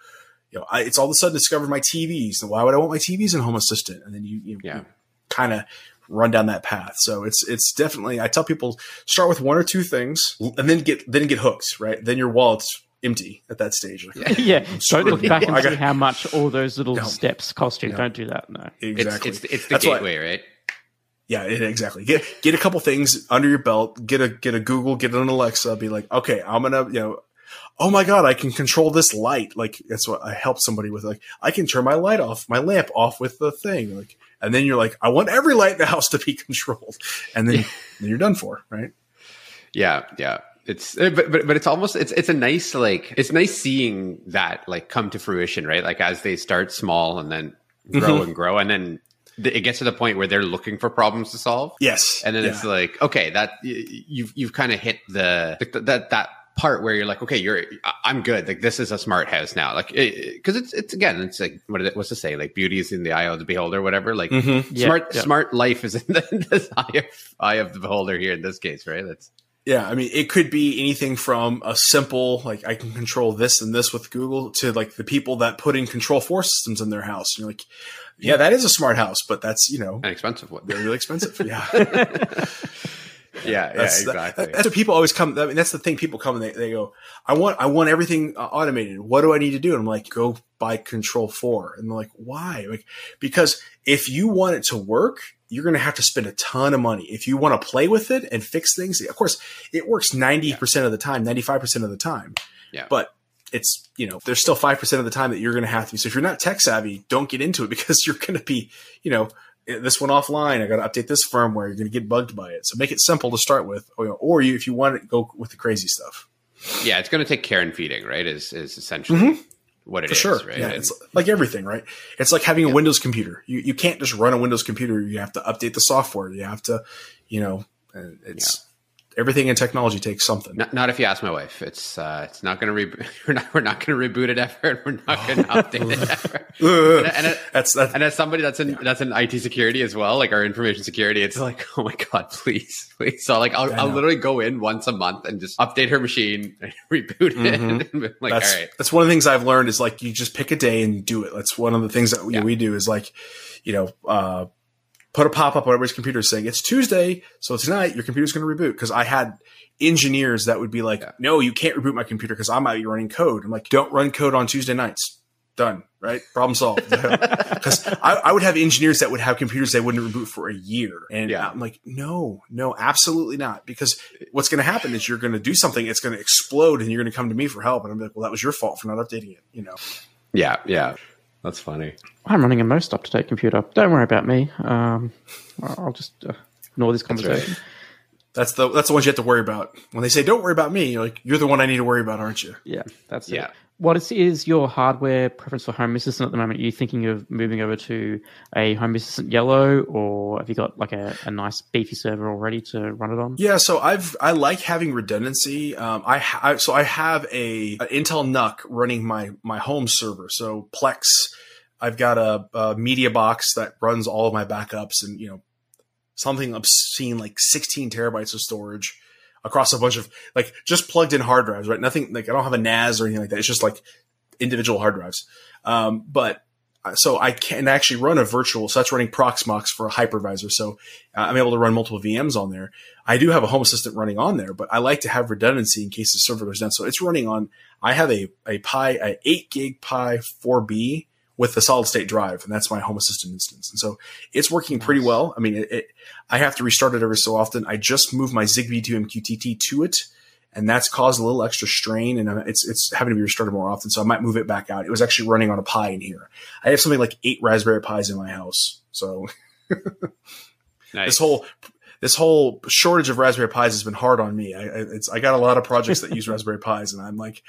you know, I, it's all of a sudden discovered my TVs. And why would I want my TVs in Home Assistant? And then you, you, Yeah. you kind of run down that path. So it's it's definitely I tell people start with one or two things and then get then get hooked, right? Then your wallet's empty at that stage. Like, *laughs* yeah. Don't look back *laughs* and I see how much all those little No. steps cost you. No. Don't do that. No. exactly. It's, it's, it's the That's why- gateway, right? Yeah, it, exactly. Get get a couple things under your belt. Get a get a Google. Get an Alexa. Be like, okay, I'm gonna you know. Oh my god, I can control this light. Like that's what I help somebody with. Like I can turn my light off, my lamp off with the thing. Like, and then you're like, I want every light in the house to be *laughs* controlled, and then then *laughs* you're done for, right? Yeah, yeah. It's uh, but, but but it's almost it's it's a nice like it's nice seeing that like come to fruition, right? Like as they start small and then grow Mhm. and grow, and then th- it gets to the point where they're looking for problems to solve, Yes, and then Yeah. it's like okay, that y- you've you've kind of hit the that that part where you're like, okay, you're, I'm good. Like this is a smart house now. Like, because it, it's, it's again, it's like, what is it, what's to say? Like beauty is in the eye of the beholder, whatever. Like Mm-hmm. Yeah, smart, yeah. smart life is in the, *laughs* in the eye, of, eye of the beholder here in this case, right? That's Yeah, I mean, it could be anything from a simple like I can control this and this with Google to like the people that put in Control4 systems in their house. You're like, yeah, that is a smart house, but that's you know an expensive one. really, really expensive. *laughs* Yeah, *laughs* yeah, yeah, that's, exactly. that- that's what people always come. I mean, that's the thing. People come and they, they go, I want, I want everything uh, automated. What do I need to do? And I'm like, go buy Control4. And they're like, why? Like, because if you want it to work, you're going to have to spend a ton of money. If you want to play with it and fix things, of course, it works 90% of the time, 95% of the time. Yeah. But it's, you know, there's still 5% of the time that you're going to have to be. So if you're not tech savvy, don't get into it *laughs* because you're going to be, you know, this went offline. I got to update this firmware. You're going to get bugged by it. So make it simple to start with, or, or you, if you want it, go with the crazy stuff. yeah, it's going to take care and feeding, right? Is is essentially what it Mm-hmm. For is, sure. right? Yeah. And- It's like everything, right? It's like having a Windows computer. You, you can't just run a Windows computer. You have to update the software. You have to, you know, it's everything in technology takes something. Not, not if you ask my wife. It's uh, it's not going to reboot. We're not we're not going to reboot it ever. We're not going *laughs* to update it ever. And, and, that's that's and as somebody that's in that's in IT security as well, like our information security, it's like, *laughs* oh my god, please, please. So like, I'll, I'll literally go in once a month and just update her machine, *laughs* and reboot it. Mhm. And like, that's all right, that's one of the things I've learned is like you just pick a day and do it. That's one of the things that we, Yeah. we do is like, you know, uh, put a pop up on everybody's computer saying it's Tuesday, so tonight your computer's going to reboot. Because I had engineers that would be like, Yeah. no, you can't reboot my computer because I might be running code. I'm like, don't run code on Tuesday nights. Done. Right? Problem solved. *laughs* *laughs* Because I, I would have engineers that would have computers they wouldn't reboot for a year, and Yeah. I'm like, no, no, absolutely not. Because what's going to happen is you're going to do something, it's going to explode, and you're going to come to me for help, and I'm like, well, that was your fault for not updating it. You know? yeah, yeah, that's funny. I'm running a most up to date computer. Don't worry about me. Um, I'll just uh, ignore this That's conversation. That's the that's the ones you have to worry about. When they say don't worry about me, you're like you're the one I need to worry about, aren't you? Yeah, that's Yeah. it. What is, is your hardware preference for Home Assistant at the moment? Are you thinking of moving over to a Home Assistant Yellow, or have you got like a, a nice beefy server already to run it on? Yeah, so I've I like having redundancy. Um, I, ha- I so I have a Intel NUC running my my home server. So Plex, I've got a, a media box that runs all of my backups, and you know something obscene like 16 terabytes of storage across a bunch of like just plugged in hard drives. Right, nothing like I don't have a NAS or anything like that. It's just like individual hard drives. Um, but uh, so I can actually run a virtual. So that's running Proxmox for a hypervisor. So uh, I'm able to run multiple VMs on there. I do have a Home Assistant running on there, but I like to have redundancy in case the server goes down. So it's running on. I have a a Pi, a eight gig Pi 4B with the solid state drive, and that's my Home Assistant instance. And so it's working pretty well. I mean, it, it, I have to restart it every so often. I just moved my Zigbee to MQTT to it, and that's caused a little extra strain, and uh, it's it's having to be restarted more often. So I might move it back out. It was actually running on a Pi in here. I have something like eight Raspberry Pis in my house, so *laughs* Nice. this whole this whole shortage of Raspberry Pis has been hard on me. I, I- it's I got a lot of projects that use *laughs* Raspberry Pis, and I'm like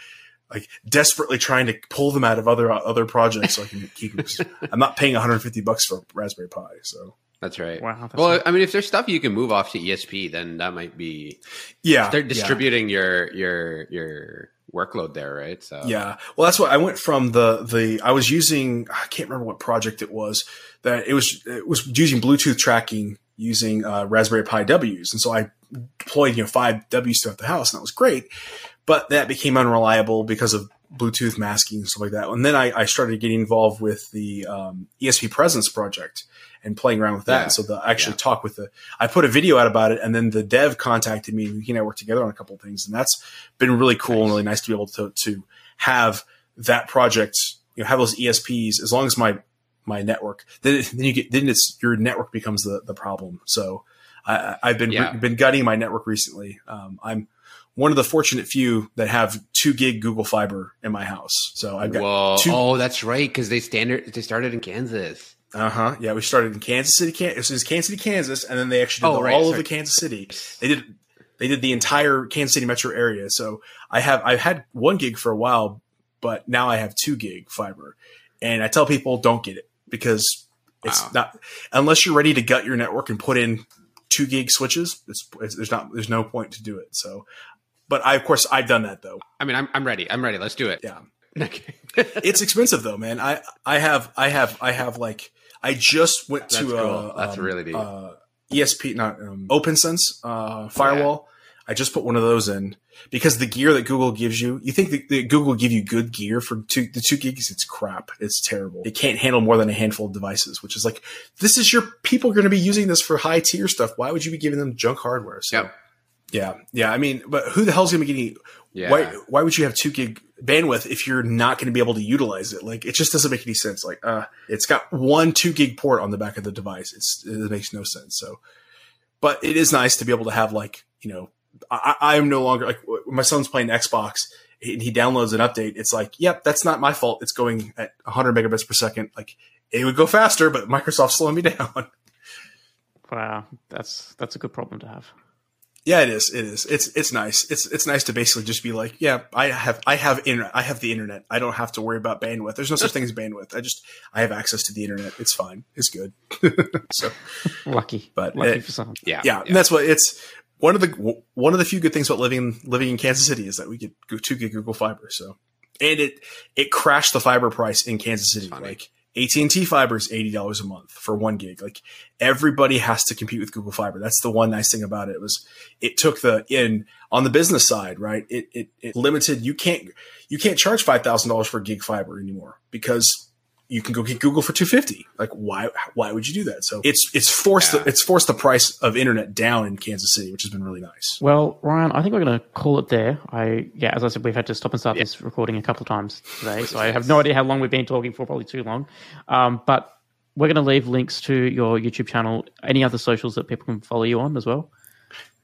like desperately trying to pull them out of other other projects so I can keep them. *laughs* I'm not paying 150 bucks for Raspberry Pi, so that's right. Wow. That's Well, I mean, if there's stuff you can move off to ESP, then that might be yeah, start yeah. distributing your your your workload there, right? So Yeah. Well, that's what I went from the the I was using I can't remember what project it was that it was it was using Bluetooth tracking using uh, Raspberry Pi W's, and so I deployed you know five W's throughout the house, and that was great. But that became unreliable because of Bluetooth masking and stuff like that. And then I, I started getting involved with the um, ESPresense project and playing around with that. Yeah. So the I actually Yeah. talk with the I put a video out about it, and then the dev contacted me. and He and I worked together on a couple of things, and that's been really cool and really nice to be able to to have that project. You know, have those ESPs as long as my my network. Then then you get then it's your network becomes the the problem. So I, I've been Yeah. been gutting my network recently. Um, I'm one of the fortunate few that have two gig Google Fiber in my house. So I've got Whoa. two- Oh, that's right. Because they standard they started in Kansas. Uh huh. Yeah, we started in Kansas City, Kansas. It was Kansas City, Kansas, and then they actually did Oh, the- right, all sorry. of the Kansas City. They did they did the entire Kansas City metro area. So I have I've had one gig for a while, but now I have two gig fiber, and I tell people don't get it because it's Wow. not unless you're ready to gut your network and put in two gig switches. It's, it's there's not there's no point to do it. So but I of course I've done that though. I mean, I'm I'm ready. I'm ready. Let's do it. Yeah. *laughs* Okay. *laughs* it's expensive though, man. I I have I have I have like I just went That's to cool. uh, That's um, really neat. uh, ESP not um, OPNsense uh, firewall. I just put one of those in because the gear that Google gives you, you think that, that Google give you good gear for two, the two gigs? It's crap. It's terrible. It can't handle more than a handful of devices, which is like, this is your people are going to be using this for high tier stuff. Why would you be giving them junk hardware? So, Yep. Yeah, yeah. I mean, but who the hell's going to be getting? Yeah. Why? Why would you have two gig bandwidth if you're not going to be able to utilize it? Like, it just doesn't make any sense. Like, uh, it's got one two gig port on the back of the device. It's it makes no sense. So, but it is nice to be able to have like you know, I, I am no longer like my son's playing Xbox and he downloads an update. It's like, yep, that's not my fault. It's going at 100 megabits per second. Like, it would go faster, but Microsoft's slowing me *laughs* down. Wow, that's that's a good problem to have. Yeah, it is. It is. It's it's nice. It's it's nice to basically just be like, yeah, I have I have internet. I have the internet. I don't have to worry about bandwidth. There's no such thing as bandwidth. I just I have access to the internet. It's fine. It's good. *laughs* so Lucky, But lucky it- for some. Yeah. yeah, and that's what it's one of the one of the few good things about living living in Kansas City is that we get go- two gig Google Fiber. So, and it it crashed the fiber price in Kansas City. Funny. Like AT and T fiber is eighty dollars a month for one gig. Like everybody has to compete with Google Fiber. That's the one nice thing about it was it took the in on the business side, right? It it, it limited. You can't you can't charge five thousand dollars for gig fiber anymore because you can go get Google for 250. Like why why would you do that? So it's it's forced Yeah. the, it's forced the price of internet down in Kansas City, which has been really nice. Well, Ryan, I think we're going to call it there. I yeah, as I said, we've had to stop and start this recording a couple of times today, so I have no idea how long we've been talking for. Probably too long. Um, but we're going to leave links to your YouTube channel, any other socials that people can follow you on as well.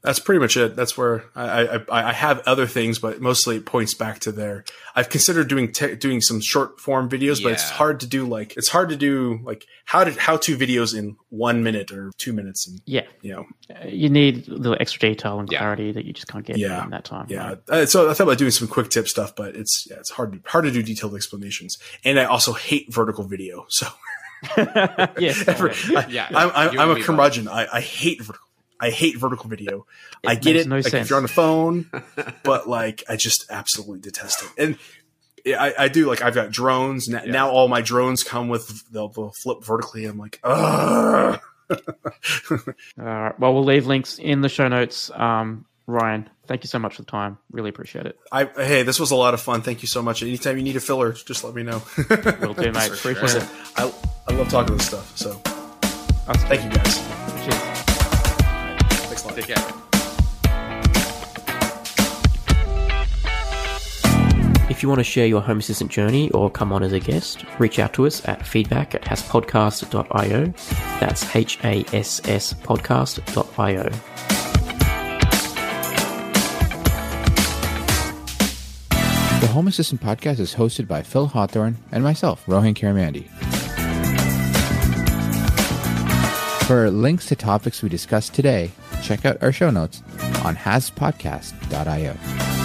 That's pretty much it. That's where I, I, I have other things, but mostly it points back to there. I've considered doing te- doing some short form videos, but it's hard to do. Like it's hard to do like how to how to videos in one minute or two minutes, and Yeah, you know, Uh, you need the extra detail and Yeah. clarity that you just can't get Yeah. in that time. yeah. right? Uh, so I thought about doing some quick tip stuff, but it's yeah, it's hard to hard to do detailed explanations. And I also hate vertical video, so *laughs* yes. *laughs* I, Yeah. I'm, I'm, I'm a curmudgeon. I, I hate vertical. I hate vertical video. I get it. no like sense. if you're on the phone, *laughs* but like I just absolutely detest it. And I, I do like I've got drones now, now. All my drones come with they'll, they'll flip vertically. I'm like, ugh. *laughs* All right. Well, we'll leave links in the show notes. Um, Ryan, thank you so much for the time. Really appreciate it. I hey, this was a lot of fun. Thank you so much. Anytime you need a filler, just let me know. Will do, *laughs* mate. Appreciate it. I I love talking this stuff. So Us thank you guys. Cheers. Thanks a lot. Take care. If you want to share your Home Assistant journey or come on as a guest, reach out to us at feedback at hasspodcast.io. That's H A S S podcast.io. The Home Assistant podcast is hosted by Phil Hawthorne and myself, Rohan Karamandi. For links to topics we discussed today, check out our show notes on hasspodcast.io.